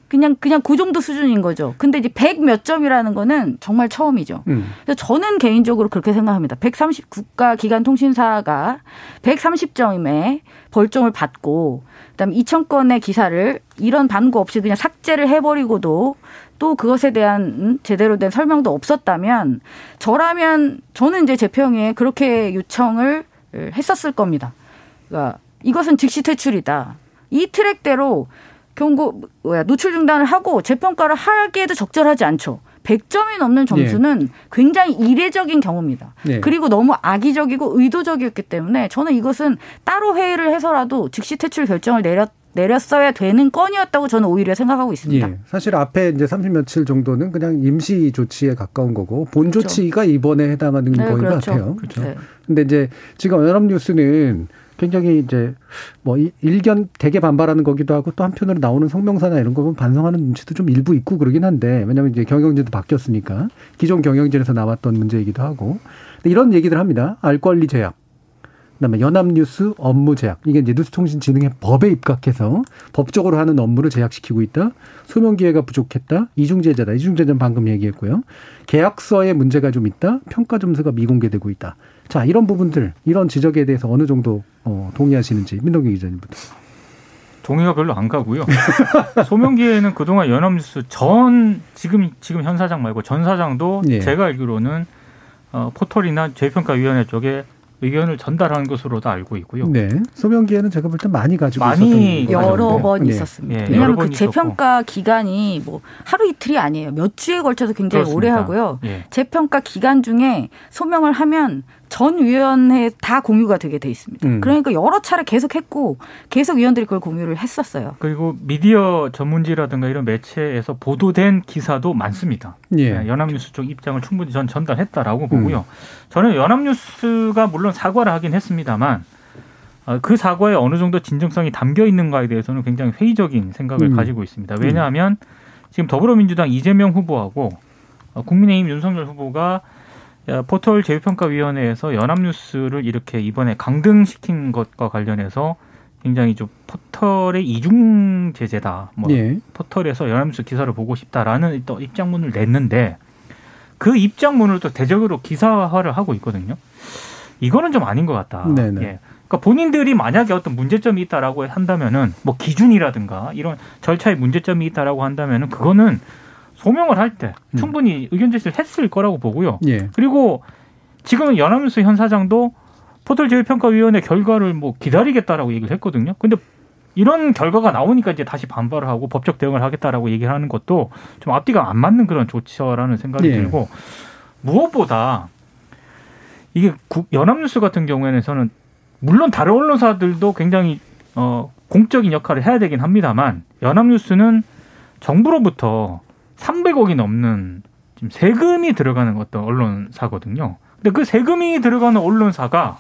[SPEAKER 6] 그냥 그냥 그 정도 수준인 거죠. 근데 이제 100 몇 점이라는 거는 정말 처음이죠. 음. 그래서 저는 개인적으로 그렇게 생각합니다. 130 국가 기관 통신사가 130점에 벌점을 받고 그다음에 2천 건의 기사를 이런 반고 없이 그냥 삭제를 해버리고도 또 그것에 대한 제대로 된 설명도 없었다면 저라면 저는 이제 재평에 그렇게 요청을 했었을 겁니다. 그러니까 이것은 즉시 퇴출이다. 이 트랙대로 경고 뭐야 노출 중단을 하고 재평가를 하기에도 적절하지 않죠. 100점이 넘는 점수는 네. 굉장히 이례적인 경우입니다. 네. 그리고 너무 악의적이고 의도적이었기 때문에 저는 이것은 따로 회의를 해서라도 즉시 퇴출 결정을 내렸 내렸어야 되는 건이었다고 저는 오히려 생각하고 있습니다. 예,
[SPEAKER 2] 사실 앞에 이제 30 며칠 정도는 그냥 임시 조치에 가까운 거고 본 그렇죠. 조치가 이번에 해당하는 네, 거인 그렇죠. 것 같아요. 그렇죠. 네. 근데 이제 지금 연합뉴스는 굉장히 이제 뭐 일견 대개 반발하는 거기도 하고 또 한편으로 나오는 성명사나 이런 거 보면 반성하는 눈치도 좀 일부 있고 그러긴 한데 왜냐하면 이제 경영진도 바뀌었으니까 기존 경영진에서 나왔던 문제이기도 하고 이런 얘기들 합니다. 알 권리 제약. 그다음에 연합뉴스 업무 제약 이게 이제 뉴스통신진흥의 법에 입각해서 법적으로 하는 업무를 제약시키고 있다. 소명 기회가 부족했다. 이중제재다. 이중제재는 방금 얘기했고요. 계약서에 문제가 좀 있다. 평가 점수가 미공개되고 있다. 자, 이런 부분들, 이런 지적에 대해서 어느 정도 어, 동의하시는지 민동기 기자님부터.
[SPEAKER 5] 동의가 별로 안 가고요. [laughs] 소명기에는 그동안 연합뉴스 전 지금 지금 현 사장 말고 전 사장도 예. 제가 알기로는 어, 포털이나 재평가위원회 쪽에 의견을 전달한 것으로도 알고 있고요.
[SPEAKER 2] 네. 소명기에는 제가 볼 때 많이 가지고
[SPEAKER 6] 많이 여러 번 네. 있었습니다. 네. 왜냐하면 그 재평가 기간이 뭐 하루 이틀이 아니에요. 몇 주에 걸쳐서 굉장히 그렇습니다. 오래 하고요. 예. 재평가 기간 중에 소명을 하면 전 위원회에 다 공유가 되게 돼 있습니다. 음. 그러니까 여러 차례 계속 했고 계속 위원들이 그걸 공유를 했었어요.
[SPEAKER 5] 그리고 미디어 전문지라든가 이런 매체에서 보도된 기사도 많습니다. 예. 네, 연합뉴스 쪽 입장을 충분히 전 전달했다라고 보고요. 음. 저는 연합뉴스가 물론 사과를 하긴 했습니다만 어, 그 사과에 어느 정도 진정성이 담겨 있는가에 대해서는 굉장히 회의적인 생각을
[SPEAKER 2] 음.
[SPEAKER 5] 가지고 있습니다. 왜냐하면 지금 더불어민주당 이재명 후보하고 어, 국민의힘 윤석열 후보가 야, 포털 제휴평가위원회에서 연합뉴스를 이렇게 이번에 강등시킨 것과 관련해서 굉장히 좀 포털의 이중 제재다. 뭐
[SPEAKER 2] 예.
[SPEAKER 5] 포털에서 연합뉴스 기사를 보고 싶다라는 또 입장문을 냈는데 그 입장문을 또 대적으로 기사화를 하고 있거든요. 이거는 좀 아닌 것 같다.
[SPEAKER 2] 네네.
[SPEAKER 5] 예. 그러니까 본인들이 만약에 어떤 문제점이 있다라고 한다면은 뭐 기준이라든가 이런 절차에 문제점이 있다라고 한다면은 그거는 소명을 할때
[SPEAKER 2] 음.
[SPEAKER 5] 충분히 의견 제시를 했을 거라고 보고요.
[SPEAKER 2] 예.
[SPEAKER 5] 그리고 지금은 연합뉴스 현 사장도 포털 제휴평가위원회 결과를 뭐 기다리겠다라고 얘기를 했거든요. 근데 이런 결과가 나오니까 이제 다시 반발을 하고 법적 대응을 하겠다라고 얘기를 하는 것도 좀 앞뒤가 안 맞는 그런 조치라는 생각이
[SPEAKER 2] 예.
[SPEAKER 5] 들고 무엇보다 이게 국- 연합뉴스 같은 경우에는 저는 물론 다른 언론사들도 굉장히 어 공적인 역할을 해야 되긴 합니다만 연합뉴스는 정부로부터 300억이 넘는 지금 세금이 들어가는 어떤 언론사거든요. 근데 그 세금이 들어가는 언론사가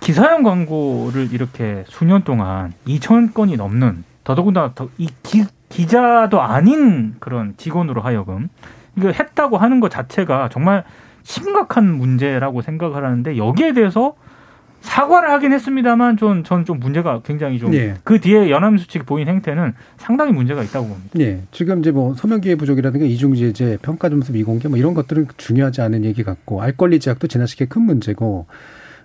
[SPEAKER 5] 기사형 광고를 이렇게 수년 동안 2천 건이 넘는 더더군다나 더- 이 기, 기자도 아닌 그런 직원으로 하여금 이거 했다고 하는 것 자체가 정말 심각한 문제라고 생각을 하는데 여기에 대해서 사과를 하긴 했습니다만 좀 저는 좀 문제가 굉장히 좀그
[SPEAKER 2] 예.
[SPEAKER 5] 뒤에 연합뉴스 측이 보인 행태는 상당히 문제가 있다고 봅니다.
[SPEAKER 2] 예. 지금 이제 뭐 소명기회 부족이라든가 이중제재, 평가 점수 미공개 뭐 이런 것들은 중요하지 않은 얘기 같고 알 권리 제약도 지나치게 큰 문제고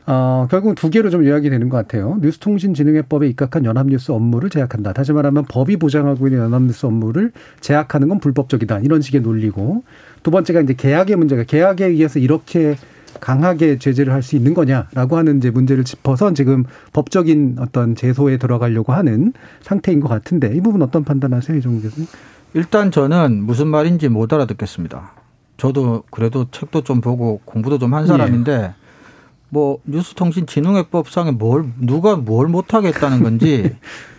[SPEAKER 2] 어, 결국은 두 개로 좀 요약이 되는 것 같아요. 뉴스통신진흥회법에 입각한 연합뉴스 업무를 제약한다. 다시 말하면 법이 보장하고 있는 연합뉴스 업무를 제약하는 건 불법적이다. 이런 식의 논리고 두 번째가 이제 계약의 문제가 계약에 의해서 이렇게 강하게 제재를 할 수 있는 거냐라고 하는 이제 문제를 짚어서 지금 법적인 어떤 제소에 들어가려고 하는 상태인 것 같은데 이 부분 어떤 판단하세요, 이종국 교수님?
[SPEAKER 4] 일단 저는 무슨 말인지 못 알아듣겠습니다. 저도 그래도 책도 좀 보고 공부도 좀 한 사람인데 뭐 뉴스통신진흥회법상에 뭘 누가 뭘 못하겠다는 건지 아, [laughs]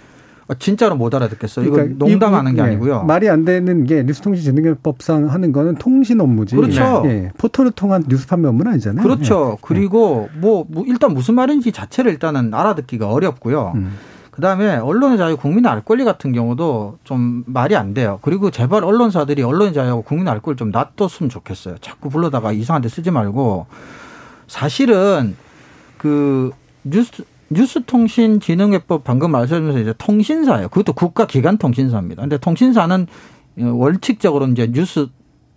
[SPEAKER 4] 진짜로 못 알아듣겠어요. 이거
[SPEAKER 2] 그러니까
[SPEAKER 4] 농담하는 게
[SPEAKER 2] 이- 예,
[SPEAKER 4] 아니고요.
[SPEAKER 2] 말이 안 되는 게 뉴스통신진흥법상 하는 거는 통신 업무지.
[SPEAKER 4] 그렇죠.
[SPEAKER 2] 예, 포털을 통한 뉴스 판매 업무는 아니잖아요.
[SPEAKER 4] 그렇죠. 그리고 뭐, 뭐 일단 무슨 말인지 자체를 일단은 알아듣기가 어렵고요.
[SPEAKER 2] 예. 음.
[SPEAKER 4] 그다음에 언론의 자유, 국민의 알 권리 같은 경우도 좀 말이 안 돼요. 그리고 제발 언론사들이 언론의 자유하고 국민의 알 권리 좀 놔뒀으면 좋겠어요. 자꾸 불러다가 이상한 데 쓰지 말고 사실은 그 뉴스 뉴스통신진흥회법 방금 말씀하셔서 이제 통신사예요. 그것도 국가기관 통신사입니다. 근데 통신사는 원칙적으로 이제 뉴스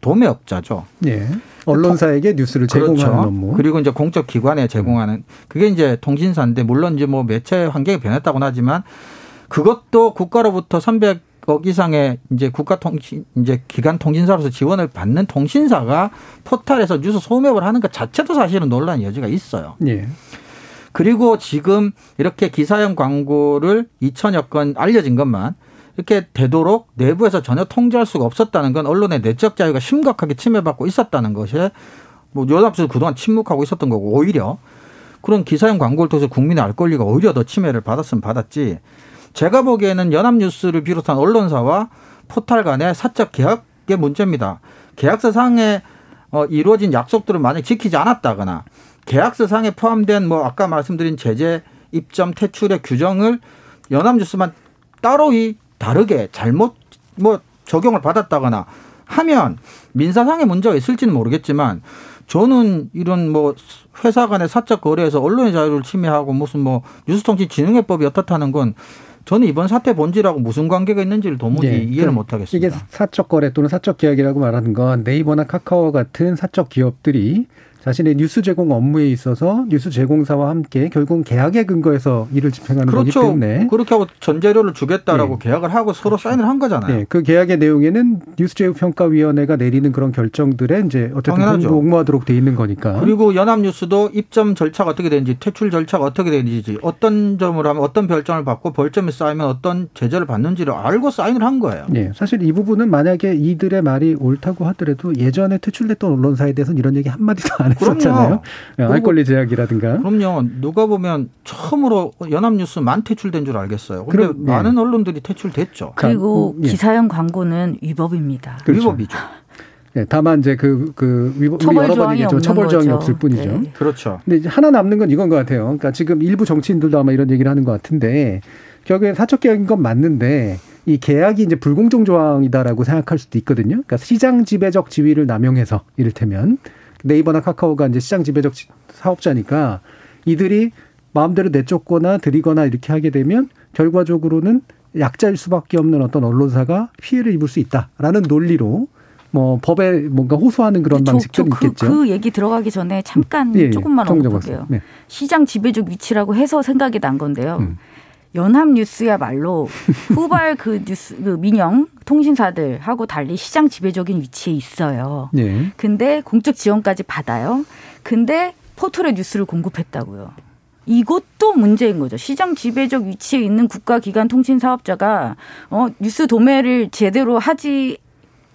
[SPEAKER 4] 도매업자죠.
[SPEAKER 2] 예. 언론사에게 뉴스를 제공하는 업무.
[SPEAKER 4] 그렇죠. 그리고 이제 공적 기관에 제공하는 그게 이제 통신사인데 물론 이제 뭐 매체 환경이 변했다고는 하지만 그것도 국가로부터 300억 이상의 이제 국가 통신 이제 기관 통신사로서 지원을 받는 통신사가 포털에서 뉴스 소매업을 하는 것 자체도 사실은 논란의 여지가 있어요.
[SPEAKER 2] 예.
[SPEAKER 4] 그리고 지금 이렇게 기사형 광고를 2천여 건 알려진 것만 이렇게 되도록 내부에서 전혀 통제할 수가 없었다는 건 언론의 내적 자유가 심각하게 침해받고 있었다는 것이 뭐 연합수도 그동안 침묵하고 있었던 거고 오히려 그런 기사형 광고를 통해서 국민의 알 권리가 오히려 더 침해를 받았으면 받았지 제가 보기에는 연합뉴스를 비롯한 언론사와 포털 간의 사적 계약의 문제입니다. 계약서 상에 어, 이루어진 약속들을 만약 지키지 않았다거나 계약서 상에 포함된 뭐 아까 말씀드린 제재 입점 퇴출의 규정을 연합뉴스만 따로 이 다르게 잘못 뭐 적용을 받았다거나 하면 민사상의 문제가 있을지는 모르겠지만 저는 이런 뭐 회사 간의 사적 거래에서 언론의 자유를 침해하고 무슨 뭐 뉴스통신진흥회법이 어떻다는 건 저는 이번 사태 본질하고 무슨 관계가 있는지를 도무지
[SPEAKER 2] 예.
[SPEAKER 4] 이해를 못 하겠습니다.
[SPEAKER 2] 이게 사적 거래 또는 사적 계약이라고 말하는 건 네이버나 카카오 같은 사적 기업들이 자신의 뉴스 제공 업무에 있어서 뉴스 제공사와 함께 결국은 계약에 근거해서 일을 집행하는 거기
[SPEAKER 4] 그렇죠.
[SPEAKER 2] 때문에
[SPEAKER 4] 그렇게 하고 전재료를 주겠다라고
[SPEAKER 2] 예.
[SPEAKER 4] 계약을 하고 서로 사인을 한 거잖아요.
[SPEAKER 2] 예, 그 계약의 내용에는 뉴스 제휴 평가 위원회가 내리는 그런 결정들에 이제 어쨌든
[SPEAKER 4] 당연하죠.
[SPEAKER 2] 공모하도록 돼 있는 거니까.
[SPEAKER 4] 그리고 연합뉴스도 입점 절차가 어떻게 되는지 퇴출 절차가 어떻게 되는지 어떤 점을 하면 어떤 별점을 받고 벌점이 쌓이면 어떤 제재를 받는지를 알고 사인을 한 거예요.
[SPEAKER 2] 예, 사실 이 부분은 만약에 이들의 말이 옳다고 하더라도 예전에 퇴출됐던 언론사에 대해서는 이런 얘기 한마디도 안 했었잖아요. 예, 알 권리 제약이라든가.
[SPEAKER 4] 그럼요. 누가 보면 처음으로 연합뉴스 만 퇴출된 줄 알겠어요. 근데
[SPEAKER 2] 그럼, 네.
[SPEAKER 4] 많은 언론들이 퇴출됐죠.
[SPEAKER 6] 그리고
[SPEAKER 2] 예.
[SPEAKER 6] 기사형 광고는 위법입니다.
[SPEAKER 2] 그렇죠.
[SPEAKER 4] 위법이죠.
[SPEAKER 2] 네, 다만 이제 그, 그, 우리 여러 번 얘기했지만 처벌 조항이 없을 뿐이죠. 네.
[SPEAKER 4] 그렇죠.
[SPEAKER 2] 근데 이제 하나 남는 건 이건 것 같아요. 그러니까 지금 일부 정치인들도 아마 이런 얘기를 하는 것 같은데 결국엔 사적 계약인 건 맞는데 이 계약이 이제 불공정 조항이다라고 생각할 수도 있거든요. 그러니까 시장 지배적 지위를 남용해서 이를테면 네이버나 카카오가 이제 시장 지배적 사업자니까 이들이 마음대로 내쫓거나 드리거나 이렇게 하게 되면 결과적으로는 약자일 수밖에 없는 어떤 언론사가 피해를 입을 수 있다라는 논리로 뭐 법에 뭔가 호소하는 그런 방식들이 그, 있겠죠.
[SPEAKER 6] 그 얘기 들어가기 전에 잠깐 예, 예. 조금만 언급할게요. 네. 시장 지배적 위치라고 해서 생각이 난 건데요. 음. 연합뉴스야말로 [laughs] 후발 그 뉴스 그 민영 통신사들하고 달리 시장 지배적인 위치에 있어요. 예. 근데 공적 지원까지 받아요. 근데 포털에 뉴스를 공급했다고요. 이것도 문제인 거죠. 시장 지배적 위치에 있는 국가기관 통신 사업자가 어 뉴스 도매를 제대로 하지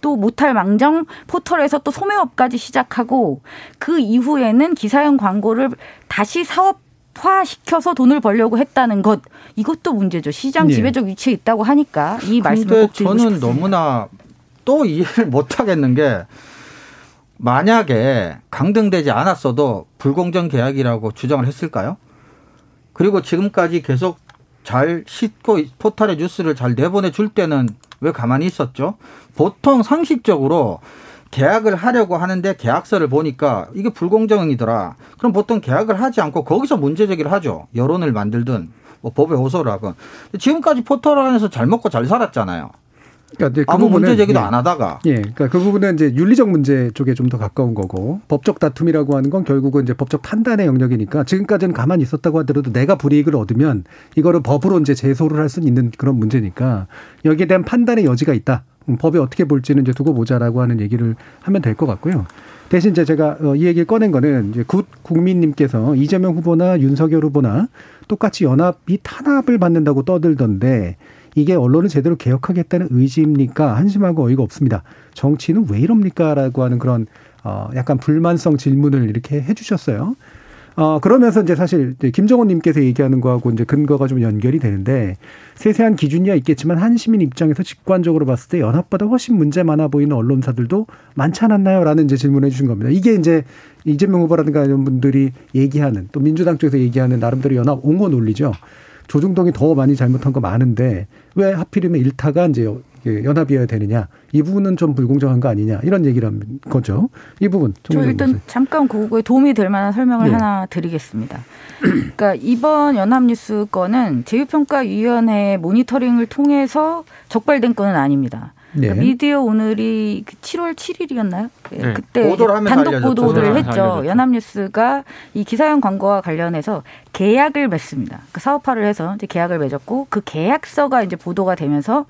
[SPEAKER 6] 또 못할 망정 포털에서 또 소매업까지 시작하고 그 이후에는 기사형 광고를 다시 사업 화시켜서 돈을 벌려고 했다는 것 이것도 문제죠. 시장 예. 지배적 위치에 있다고 하니까 이 말씀을 꼭 드리고
[SPEAKER 4] 저는 싶습니다. 너무나 또 이해를 [laughs] 못 하겠는 게 만약에 강등되지 않았어도 불공정 계약이라고 주장을 했을까요? 그리고 지금까지 계속 잘 싣고 포털의 뉴스를 잘 내보내 줄 때는 왜 가만히 있었죠? 보통 상식적으로 계약을 하려고 하는데 계약서를 보니까 이게 불공정이더라. 그럼 보통 계약을 하지 않고 거기서 문제 제기를 하죠. 여론을 만들든 뭐 법에 호소를 하건. 지금까지 포털 안에서 잘 먹고 잘 살았잖아요. 그러니까 그 아무 부분은, 문제 제기도 예. 안 하다가.
[SPEAKER 2] 예. 그러니까 그 부분은 이제 윤리적 문제 쪽에 좀 더 가까운 거고 법적 다툼이라고 하는 건 결국은 이제 법적 판단의 영역이니까 지금까지는 가만히 있었다고 하더라도 내가 불이익을 얻으면 이거를 법으로 이제 제소를 할수 있는 그런 문제니까 여기에 대한 판단의 여지가 있다. 음, 법이 어떻게 볼지는 이제 두고 보자라고 하는 얘기를 하면 될 것 같고요. 대신 이제 제가 어, 이 얘기를 꺼낸 거는 이제 굿 국민님께서 이재명 후보나 윤석열 후보나 똑같이 연합이 탄압을 받는다고 떠들던데 이게 언론을 제대로 개혁하겠다는 의지입니까? 한심하고 어이가 없습니다. 정치는 왜 이럽니까? 라고 하는 그런 어 약간 불만성 질문을 이렇게 해 주셨어요. 어, 그러면서 이제 사실 김정은 님께서 얘기하는 거하고 이제 근거가 좀 연결이 되는데 세세한 기준이야 있겠지만 한 시민 입장에서 직관적으로 봤을 때 연합보다 훨씬 문제 많아 보이는 언론사들도 많지 않았나요? 라는 이제 질문을 해주신 겁니다. 이게 이제 이재명 후보라든가 이런 분들이 얘기하는 또 민주당 쪽에서 얘기하는 나름대로 연합 옹호 논리죠. 조중동이 더 많이 잘못한 거 많은데 왜 하필이면 일타가 이제 연합이어야 되느냐 이 부분은 좀 불공정한 거 아니냐 이런 얘기라는 거죠. 이 부분.
[SPEAKER 6] 저 일단 보세요. 잠깐 그거에 도움이 될 만한 설명을 네. 하나 드리겠습니다. 그러니까 이번 연합뉴스 건은 제휴평가위원회 모니터링을 통해서 적발된 건은 아닙니다. 네. 그러니까 미디어 오늘이 7월 그 7일이었나요? 예, 네. 그때 단독 보도를 했죠. 연합뉴스가 이 기사형 광고와 관련해서 계약을 맺습니다. 그 사업화를 해서 이제 계약을 맺었고 그 계약서가 이제 보도가 되면서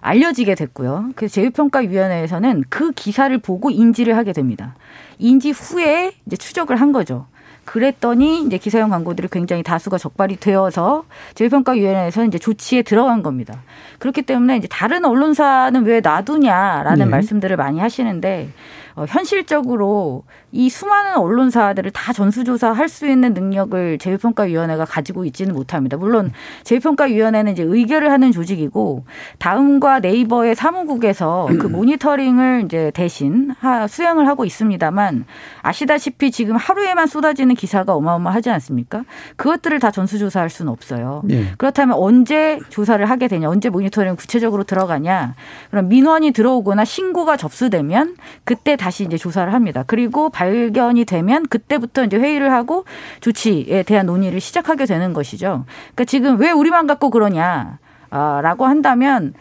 [SPEAKER 6] 알려지게 됐고요. 그래서 제휴평가위원회에서는 그 기사를 보고 인지를 하게 됩니다. 인지 후에 이제 추적을 한 거죠. 그랬더니 이제 기사형 광고들이 굉장히 다수가 적발이 되어서 제휴평가위원회에서 이제 조치에 들어간 겁니다. 그렇기 때문에 이제 다른 언론사는 왜 놔두냐라는 네. 말씀들을 많이 하시는데 어, 현실적으로 이 수많은 언론사들을 다 전수조사할 수 있는 능력을 제휴평가위원회가 가지고 있지는 못합니다. 물론 제휴평가위원회는 이제 의결을 하는 조직이고 다음과 네이버의 사무국에서 그 모니터링을 이제 대신 수행을 하고 있습니다만 아시다시피 지금 하루에만 쏟아지는 기사가 어마어마하지 않습니까? 그것들을 다 전수조사할 수는 없어요. 네. 그렇다면 언제 조사를 하게 되냐, 언제 모니터링 구체적으로 들어가냐, 그럼 민원이 들어오거나 신고가 접수되면 그때 다시 이제 조사를 합니다. 그리고 발견이 되면 그때부터 이제 회의를 하고 조치에 대한 논의를 시작하게 되는 것이죠. 그러니까 지금 왜 우리만 갖고 그러냐. 라고 한다면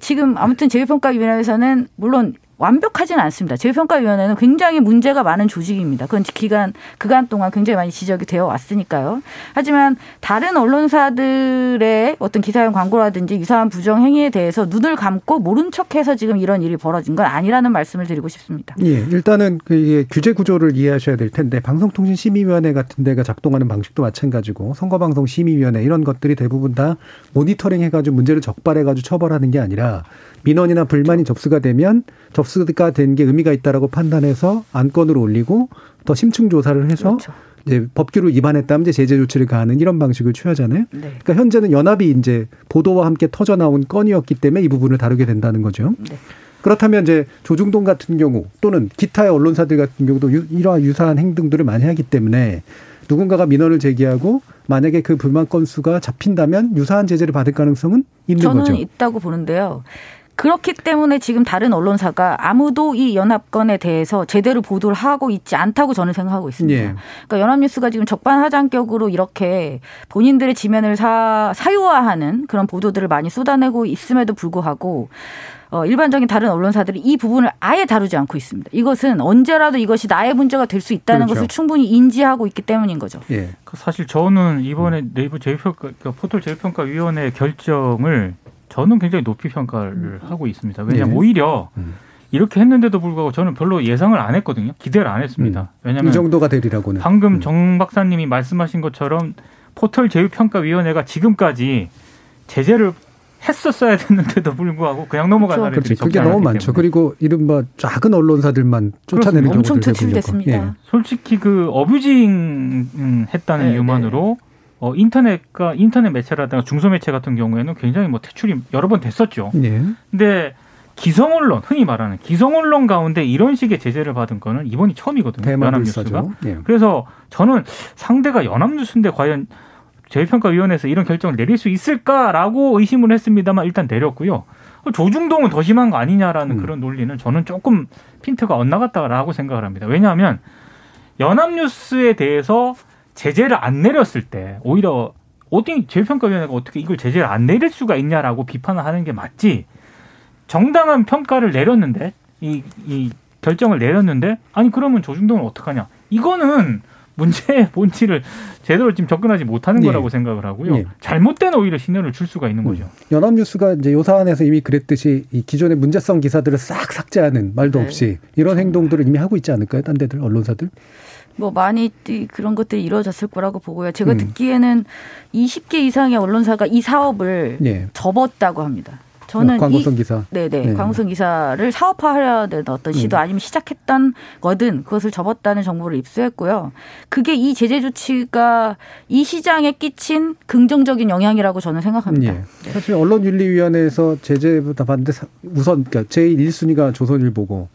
[SPEAKER 6] 지금 아무튼 제휴평가위원회에서는 물론 완벽하지는 않습니다. 재평가위원회는 굉장히 문제가 많은 조직입니다. 그건 기간 그간 동안 굉장히 많이 지적이 되어 왔으니까요. 하지만 다른 언론사들의 어떤 기사용 광고라든지 유사한 부정 행위에 대해서 눈을 감고 모른 척해서 지금 이런 일이 벌어진 건 아니라는 말씀을 드리고 싶습니다.
[SPEAKER 2] 예, 일단은 그 규제 구조를 이해하셔야 될 텐데 방송통신심의위원회 같은 데가 작동하는 방식도 마찬가지고 선거방송심의위원회 이런 것들이 대부분 다 모니터링 해가지고 문제를 적발해가지고 처벌하는 게 아니라 민원이나 불만이 접수가 되면 접수가 된 게 의미가 있다라고 판단해서 안건으로 올리고 더 심층 조사를 해서 그렇죠. 이제 법규를 위반했다면 이제 제재 조치를 가하는 이런 방식을 취하잖아요. 네. 그러니까 현재는 연합이 이제 보도와 함께 터져 나온 건이었기 때문에 이 부분을 다루게 된다는 거죠. 네. 그렇다면 이제 조중동 같은 경우 또는 기타의 언론사들 같은 경우도 이러한 유사한 행동들을 많이 하기 때문에 누군가가 민원을 제기하고 만약에 그 불만 건수가 잡힌다면 유사한 제재를 받을 가능성은 있는
[SPEAKER 6] 저는
[SPEAKER 2] 거죠.
[SPEAKER 6] 저는 있다고 보는데요. 그렇기 때문에 지금 다른 언론사가 아무도 이 연합건에 대해서 제대로 보도를 하고 있지 않다고 저는 생각하고 있습니다. 예. 그러니까 연합뉴스가 지금 적반하장격으로 이렇게 본인들의 지면을 사, 사유화하는 그런 보도들을 많이 쏟아내고 있음에도 불구하고 어, 일반적인 다른 언론사들이 이 부분을 아예 다루지 않고 있습니다. 이것은 언제라도 이것이 나의 문제가 될 수 있다는 그렇죠. 것을 충분히 인지하고 있기 때문인 거죠.
[SPEAKER 5] 예. 그 사실 저는 이번에 네이버 제휴평가 그러니까 포털 제휴평가위원회 결정을 저는 굉장히 높이 평가를 음. 하고 있습니다. 왜냐하면 네. 오히려 음. 이렇게 했는데도 불구하고 저는 별로 예상을 안 했거든요. 기대를 안 했습니다. 음.
[SPEAKER 2] 왜냐하면 이 정도가 되리라고는
[SPEAKER 5] 방금 음. 정 박사님이 말씀하신 것처럼 포털 제휴평가위원회가 지금까지 제재를 했었어야 됐는데도 불구하고 그냥 넘어간
[SPEAKER 2] 그렇죠. 사례들이 그게 너무 많죠. 때문에. 그리고 이른바 작은 언론사들만 쫓아내는 경우도
[SPEAKER 6] 엄청 퇴출됐습니다. 예.
[SPEAKER 5] 솔직히 그 어뷰징 했다는 네, 이유만으로 네. 어, 인터넷과 인터넷 매체라든가 중소매체 같은 경우에는 굉장히 뭐 퇴출이 여러 번 됐었죠. 네. 근데 기성 언론, 흔히 말하는 기성 언론 가운데 이런 식의 제재를 받은 거는 이번이 처음이거든요. 연합뉴스가. 네. 그래서 저는 상대가 연합뉴스인데 과연 재평가위원회에서 이런 결정을 내릴 수 있을까라고 의심을 했습니다만 일단 내렸고요. 조중동은 더 심한 거 아니냐라는 음. 그런 논리는 저는 조금 핀트가 엇나갔다라고 생각을 합니다. 왜냐하면 연합뉴스에 대해서 제재를 안 내렸을 때 오히려 어떻게 재평가위원회가 어떻게 이걸 제재를 안 내릴 수가 있냐라고 비판을 하는 게 맞지 정당한 평가를 내렸는데 이, 이 결정을 내렸는데 아니 그러면 조중동은 어떡하냐 이거는 문제의 [laughs] 본질을 제대로 지금 접근하지 못하는 네. 거라고 생각을 하고요. 네. 잘못된 오히려 신호를 줄 수가 있는 거죠. 음.
[SPEAKER 2] 연합뉴스가 이제 요 사안에서 이미 그랬듯이 이 기존의 문제성 기사들을 싹 삭제하는 말도 네. 없이 이런 행동들을 이미 하고 있지 않을까요? 딴 데들 언론사들?
[SPEAKER 6] 뭐 많이 그런 것들이 이루어졌을 거라고 보고요. 제가 음. 듣기에는 20개 이상의 언론사가 이 사업을 네. 접었다고 합니다.
[SPEAKER 2] 저는 어, 광고성 기사.
[SPEAKER 6] 네네. 네. 광고성 기사를 사업화하려는 어떤 시도 네. 아니면 시작했던 거든 그것을 접었다는 정보를 입수했고요. 그게 이 제재 조치가 이 시장에 끼친 긍정적인 영향이라고 저는 생각합니다. 네.
[SPEAKER 2] 네. 사실 언론윤리위원회에서 제재보다 반대 우선 그러니까 제1순위가 조선일보고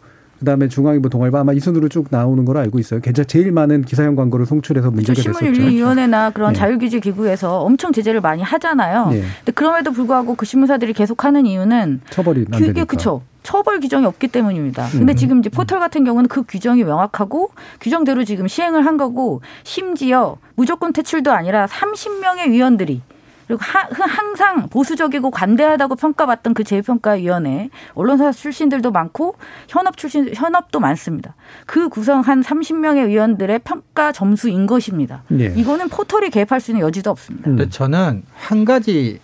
[SPEAKER 2] 그다음에 중앙일보 동아일보 아마 이 순으로 쭉 나오는 걸로 알고 있어요. 괜찮 제일 많은 기사형 광고를 송출해서 문제가
[SPEAKER 6] 그렇죠. 됐었죠. 신문윤리위원회나 그런 네. 자율규제 기구에서 엄청 제재를 많이 하잖아요. 네. 근데 그럼에도 불구하고 그 신문사들이 계속하는 이유는
[SPEAKER 2] 처벌이 안 되니까.
[SPEAKER 6] 그렇죠. 처벌 규정이 없기 때문입니다. 근데 음. 지금 이제 포털 같은 경우는 그 규정이 명확하고 규정대로 지금 시행을 한 거고 심지어 무조건 퇴출도 아니라 30명의 위원들이 그리고 항상 보수적이고 관대하다고 평가받던 그 재평가위원회 언론사 출신들도 많고 현업 출신 현업도 많습니다. 그 구성한 30명의 위원들의 평가 점수인 것입니다. 네. 이거는 포털이 개입할 수 있는 여지도 없습니다.
[SPEAKER 4] 근데 저는 한 가지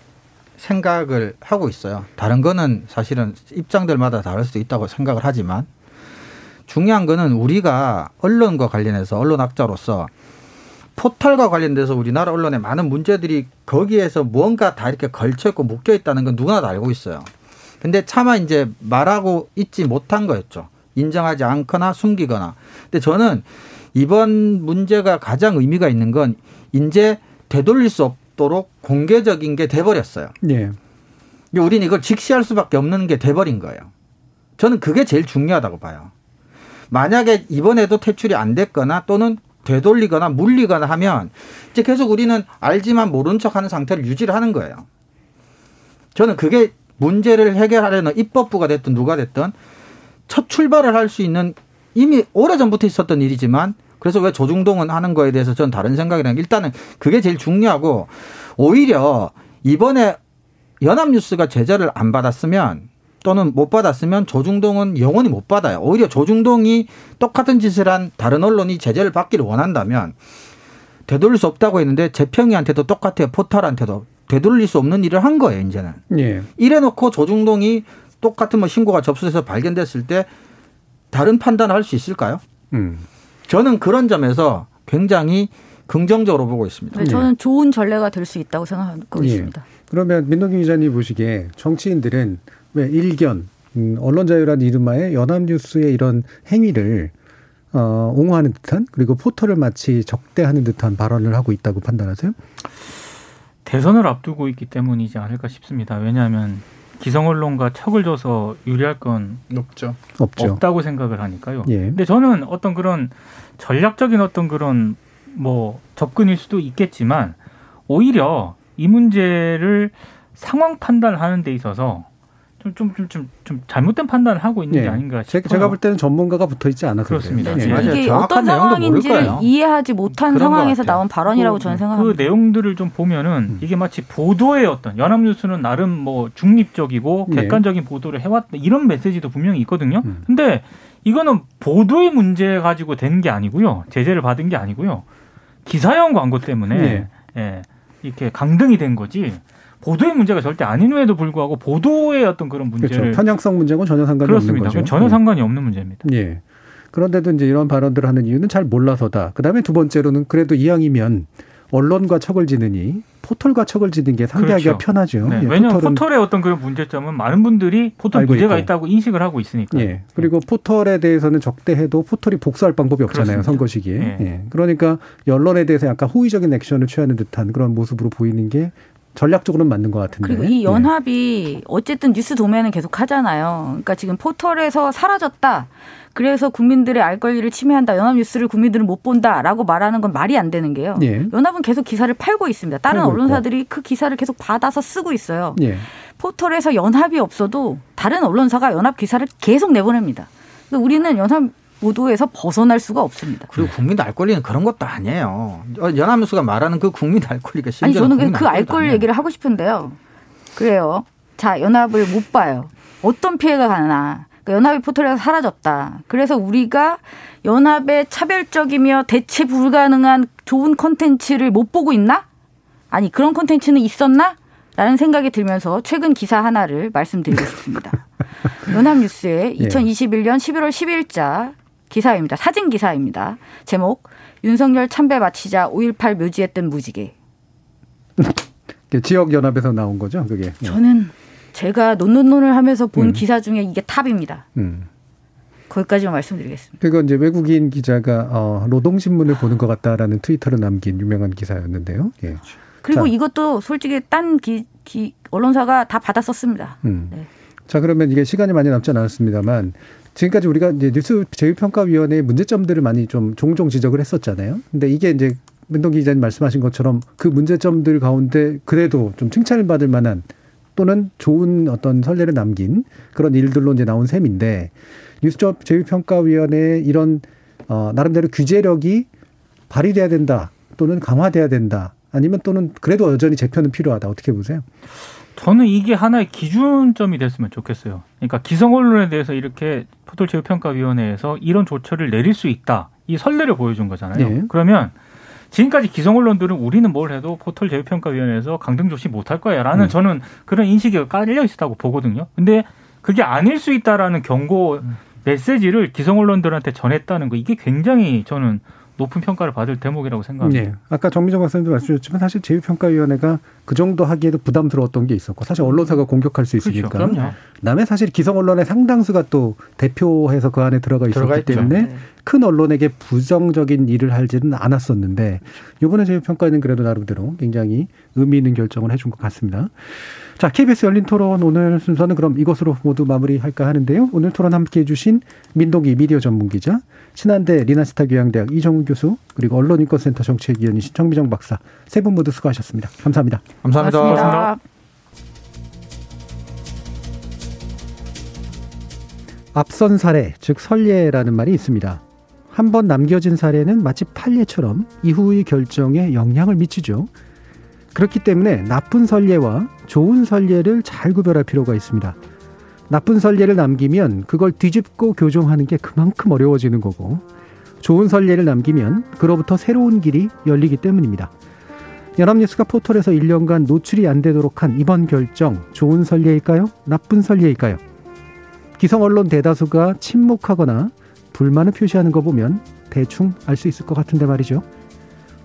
[SPEAKER 4] 생각을 하고 있어요. 다른 거는 사실은 입장들마다 다를 수도 있다고 생각을 하지만 중요한 거는 우리가 언론과 관련해서 언론 학자로서 포털과 관련돼서 우리나라 언론에 많은 문제들이 거기에서 무언가 다 이렇게 걸쳐 있고 묶여 있다는 건 누구나 다 알고 있어요. 근데 차마 이제 말하고 있지 못한 거였죠. 인정하지 않거나 숨기거나. 근데 저는 이번 문제가 가장 의미가 있는 건 이제 되돌릴 수 없도록 공개적인 게 돼버렸어요. 네. 우리는 이걸 직시할 수밖에 없는 게 돼버린 거예요. 저는 그게 제일 중요하다고 봐요. 만약에 이번에도 퇴출이 안 됐거나 또는 되돌리거나 물리거나 하면 이제 계속 우리는 알지만 모른 척 하는 상태를 유지를 하는 거예요. 저는 그게 문제를 해결하려는 입법부가 됐든 누가 됐든 첫 출발을 할 수 있는 이미 오래전부터 있었던 일이지만 그래서 왜 조중동은 하는 거에 대해서 저는 다른 생각이랑 일단은 그게 제일 중요하고 오히려 이번에 연합뉴스가 제재를 안 받았으면 또는 못 받았으면 조중동은 영원히 못 받아요. 오히려 조중동이 똑같은 짓을 한 다른 언론이 제재를 받기를 원한다면 되돌릴 수 없다고 했는데 재평이한테도 똑같아요. 포털한테도 되돌릴 수 없는 일을 한 거예요. 이제는. 예. 이래놓고 조중동이 똑같은 뭐 신고가 접수돼서 발견됐을 때 다른 판단을 할 수 있을까요? 음. 저는 그런 점에서 굉장히 긍정적으로 보고 있습니다.
[SPEAKER 6] 네, 저는 좋은 전례가 될 수 있다고 생각하고 예. 있습니다.
[SPEAKER 2] 그러면 민동기 기자님 보시기에 정치인들은 왜 일견 음, 언론 자유라는 이름하에 연합뉴스의 이런 행위를 어, 옹호하는 듯한 그리고 포털을 마치 적대하는 듯한 발언을 하고 있다고 판단하세요?
[SPEAKER 5] 대선을 앞두고 있기 때문이지 않을까 싶습니다. 왜냐하면 기성 언론과 척을 줘서 유리할 건
[SPEAKER 4] 높죠.
[SPEAKER 2] 없죠.
[SPEAKER 5] 없다고 생각을 하니까요.
[SPEAKER 2] 예.
[SPEAKER 5] 근데 저는 어떤 그런 전략적인 어떤 그런 뭐 접근일 수도 있겠지만 오히려 이 문제를 상황 판단하는 데 있어서 좀좀좀 좀 좀 잘못된 판단을 하고 있는
[SPEAKER 2] 예.
[SPEAKER 5] 게 아닌가
[SPEAKER 2] 제-
[SPEAKER 5] 싶어요.
[SPEAKER 2] 제가 볼 때는 전문가가 붙어 있지 않아서
[SPEAKER 5] 그렇습니다. 예.
[SPEAKER 4] 맞아요.
[SPEAKER 6] 이게 어떤 상황인지를
[SPEAKER 4] 거예요.
[SPEAKER 6] 이해하지 못한 상황에서. 나온 발언이라고
[SPEAKER 5] 그-
[SPEAKER 6] 저는
[SPEAKER 5] 그
[SPEAKER 6] 생각합니다.
[SPEAKER 5] 내용들을 좀 보면은
[SPEAKER 2] 음.
[SPEAKER 5] 이게 마치 보도의 어떤 연합뉴스는 나름 뭐 중립적이고
[SPEAKER 2] 예.
[SPEAKER 5] 객관적인 보도를 해왔다 이런 메시지도 분명히 있거든요.
[SPEAKER 2] 음.
[SPEAKER 5] 근데 이거는 보도의 문제 가지고 된 게 아니고요. 제재를 받은 게 아니고요. 기사형 광고 때문에
[SPEAKER 2] 예.
[SPEAKER 5] 예, 이렇게 강등이 된 거지. 보도의 문제가 절대 아닌에도 불구하고 보도의 어떤 그런 문제를
[SPEAKER 2] 그렇죠. 편향성 문제고 전혀 상관이
[SPEAKER 5] 그렇습니다.
[SPEAKER 2] 없는 거죠.
[SPEAKER 5] 전혀
[SPEAKER 2] 예.
[SPEAKER 5] 상관이 없는 문제입니다.
[SPEAKER 2] 예. 그런데도 이제 이런 발언들을 하는 이유는 잘 몰라서다. 그 다음에 두 번째로는 그래도 이왕이면 언론과 척을 지느니 포털과 척을 지는 게 상대하기가
[SPEAKER 5] 그렇죠.
[SPEAKER 2] 편하죠.
[SPEAKER 5] 네,
[SPEAKER 2] 예,
[SPEAKER 5] 왜냐하면 포털의 어떤 그런 문제점은 많은 분들이 포털 문제가
[SPEAKER 2] 있고.
[SPEAKER 5] 있다고 인식을 하고 있으니까.
[SPEAKER 2] 예. 그리고 포털에 대해서는 적대해도 포털이 복수할 방법이 없잖아요.
[SPEAKER 5] 그렇습니다.
[SPEAKER 2] 선거 시기에.
[SPEAKER 5] 예.
[SPEAKER 2] 예. 그러니까 언론에 대해서 약간 호의적인 액션을 취하는 듯한 그런 모습으로 보이는 게 전략적으로는 맞는 것 같은데.
[SPEAKER 6] 그리고 이
[SPEAKER 2] 예.
[SPEAKER 6] 연합이 어쨌든 뉴스 도매는 계속 하잖아요. 그러니까 지금 포털에서 사라졌다. 그래서 국민들의 알 권리를 침해한다. 연합 뉴스를 국민들은 못 본다라고 말하는 건 말이 안 되는 게요.
[SPEAKER 2] 예.
[SPEAKER 6] 연합은 계속 기사를 팔고 있습니다. 다른
[SPEAKER 2] 팔고.
[SPEAKER 6] 언론사들이 그 기사를 계속 받아서 쓰고 있어요.
[SPEAKER 2] 예.
[SPEAKER 6] 포털에서 연합이 없어도 다른 언론사가 연합 기사를 계속 내보냅니다. 우리는 연합 보도에서 벗어날 수가 없습니다.
[SPEAKER 4] 그리고 국민 알 권리는 그런 것도 아니에요. 어, 연합뉴스가 말하는 그 국민 알 권리가
[SPEAKER 6] 아니
[SPEAKER 4] 심지어
[SPEAKER 6] 저는
[SPEAKER 4] 국민 그알 권리.
[SPEAKER 6] 얘기를 하고 싶은데요. 그래요. 자 연합을 못 봐요. 어떤 피해가 가나. 그러니까 연합이 포털에서 사라졌다. 그래서 우리가 연합의 차별적이며 대체 불가능한 좋은 콘텐츠를 못 보고 있나? 아니 그런 콘텐츠는 있었나? 라는 생각이 들면서 최근 기사 하나를 말씀드리고 싶습니다. [laughs] 연합뉴스의
[SPEAKER 2] 예.
[SPEAKER 6] 2021년 11월 10일자 기사입니다. 사진 기사입니다. 제목 윤석열 참배 마치자 5.18 묘지에 뜬 무지개. [laughs]
[SPEAKER 2] 그 지역 연합에서 나온 거죠, 그게. 예.
[SPEAKER 6] 저는 제가 논논논을 하면서 본
[SPEAKER 2] 음.
[SPEAKER 6] 기사 중에 이게 탑입니다.
[SPEAKER 2] 음.
[SPEAKER 6] 거기까지만 말씀드리겠습니다.
[SPEAKER 2] 그거 이제 외국인 기자가 어, 노동신문을 보는 것 같다라는 트위터를 남긴 유명한 기사였는데요. 예.
[SPEAKER 6] 그리고
[SPEAKER 2] 자.
[SPEAKER 6] 이것도 솔직히 딴 기, 기- 언론사가 다 받아 썼습니다.
[SPEAKER 2] 음.
[SPEAKER 6] 네.
[SPEAKER 2] 자 그러면 이게 시간이 많이 남지 않았습니다만 지금까지 우리가 이제 뉴스 제휴평가위원회의 문제점들을 많이 좀 종종 지적을 했었잖아요. 근데 이게 이제 민동 기자님 말씀하신 것처럼 그 문제점들 가운데 그래도 좀 칭찬을 받을 만한 또는 좋은 어떤 선례를 남긴 그런 일들로 이제 나온 셈인데 뉴스적 제휴평가위원회의 이런 어 나름대로 규제력이 발휘돼야 된다 또는 강화돼야 된다 아니면 또는 그래도 여전히 재편은 필요하다 어떻게 보세요?
[SPEAKER 5] 저는 이게 하나의 기준점이 됐으면 좋겠어요. 그러니까 기성 언론에 대해서 이렇게 포털 제휴평가위원회에서 이런 조처를 내릴 수 있다. 이 선례를 보여준 거잖아요.
[SPEAKER 2] 네.
[SPEAKER 5] 그러면 지금까지 기성 언론들은 우리는 뭘 해도 포털 제휴평가위원회에서 강등 조치 못할 거야라는
[SPEAKER 2] 음.
[SPEAKER 5] 저는 그런 인식이 깔려 있었다고 보거든요. 근데 그게 아닐 수 있다라는 경고 메시지를 기성 언론들한테 전했다는 거 이게 굉장히 저는 높은 평가를 받을 대목이라고 생각합니다.
[SPEAKER 2] 네. 아까 정미정 박사님도 말씀하셨지만 사실 제휴평가위원회가 그 정도 하기에도 부담스러웠던 게 있었고 사실 언론사가 공격할 수 있으니까
[SPEAKER 5] 그렇죠. 그럼요.
[SPEAKER 2] 그다음에 사실 기성 언론의 상당수가 또 대표해서 그 안에 들어가 있었기
[SPEAKER 4] 들어가.
[SPEAKER 2] 때문에
[SPEAKER 6] 네.
[SPEAKER 2] 큰 언론에게 부정적인 일을 하지는 않았었는데 이번에 제휴평가는 그래도 나름대로 굉장히 의미 있는 결정을 해준 것 같습니다. 자, KBS 열린 토론 오늘 순서는 그럼 이것으로 모두 마무리할까 하는데요. 오늘 토론 함께 해주신 민동기 미디어 전문 기자, 신한대 리나스타 교양대학 이정훈 교수, 그리고 언론인권센터 정책위원이신 정미정 박사 세 분 모두 수고하셨습니다. 감사합니다.
[SPEAKER 4] 감사합니다.
[SPEAKER 6] 고맙습니다.
[SPEAKER 2] 앞선 사례, 즉 선례라는 말이 있습니다. 한 번 남겨진 사례는 마치 판례처럼 이후의 결정에 영향을 미치죠. 그렇기 때문에 나쁜 선례와 좋은 선례를 잘 구별할 필요가 있습니다. 나쁜 선례를 남기면 그걸 뒤집고 교정하는 게 그만큼 어려워지는 거고, 좋은 선례를 남기면 그로부터 새로운 길이 열리기 때문입니다. 연합뉴스가 포털에서 1년간 노출이 안 되도록 한 이번 결정, 좋은 선례일까요? 나쁜 선례일까요? 기성 언론 대다수가 침묵하거나 불만을 표시하는 거 보면 대충 알 수 있을 것 같은데 말이죠.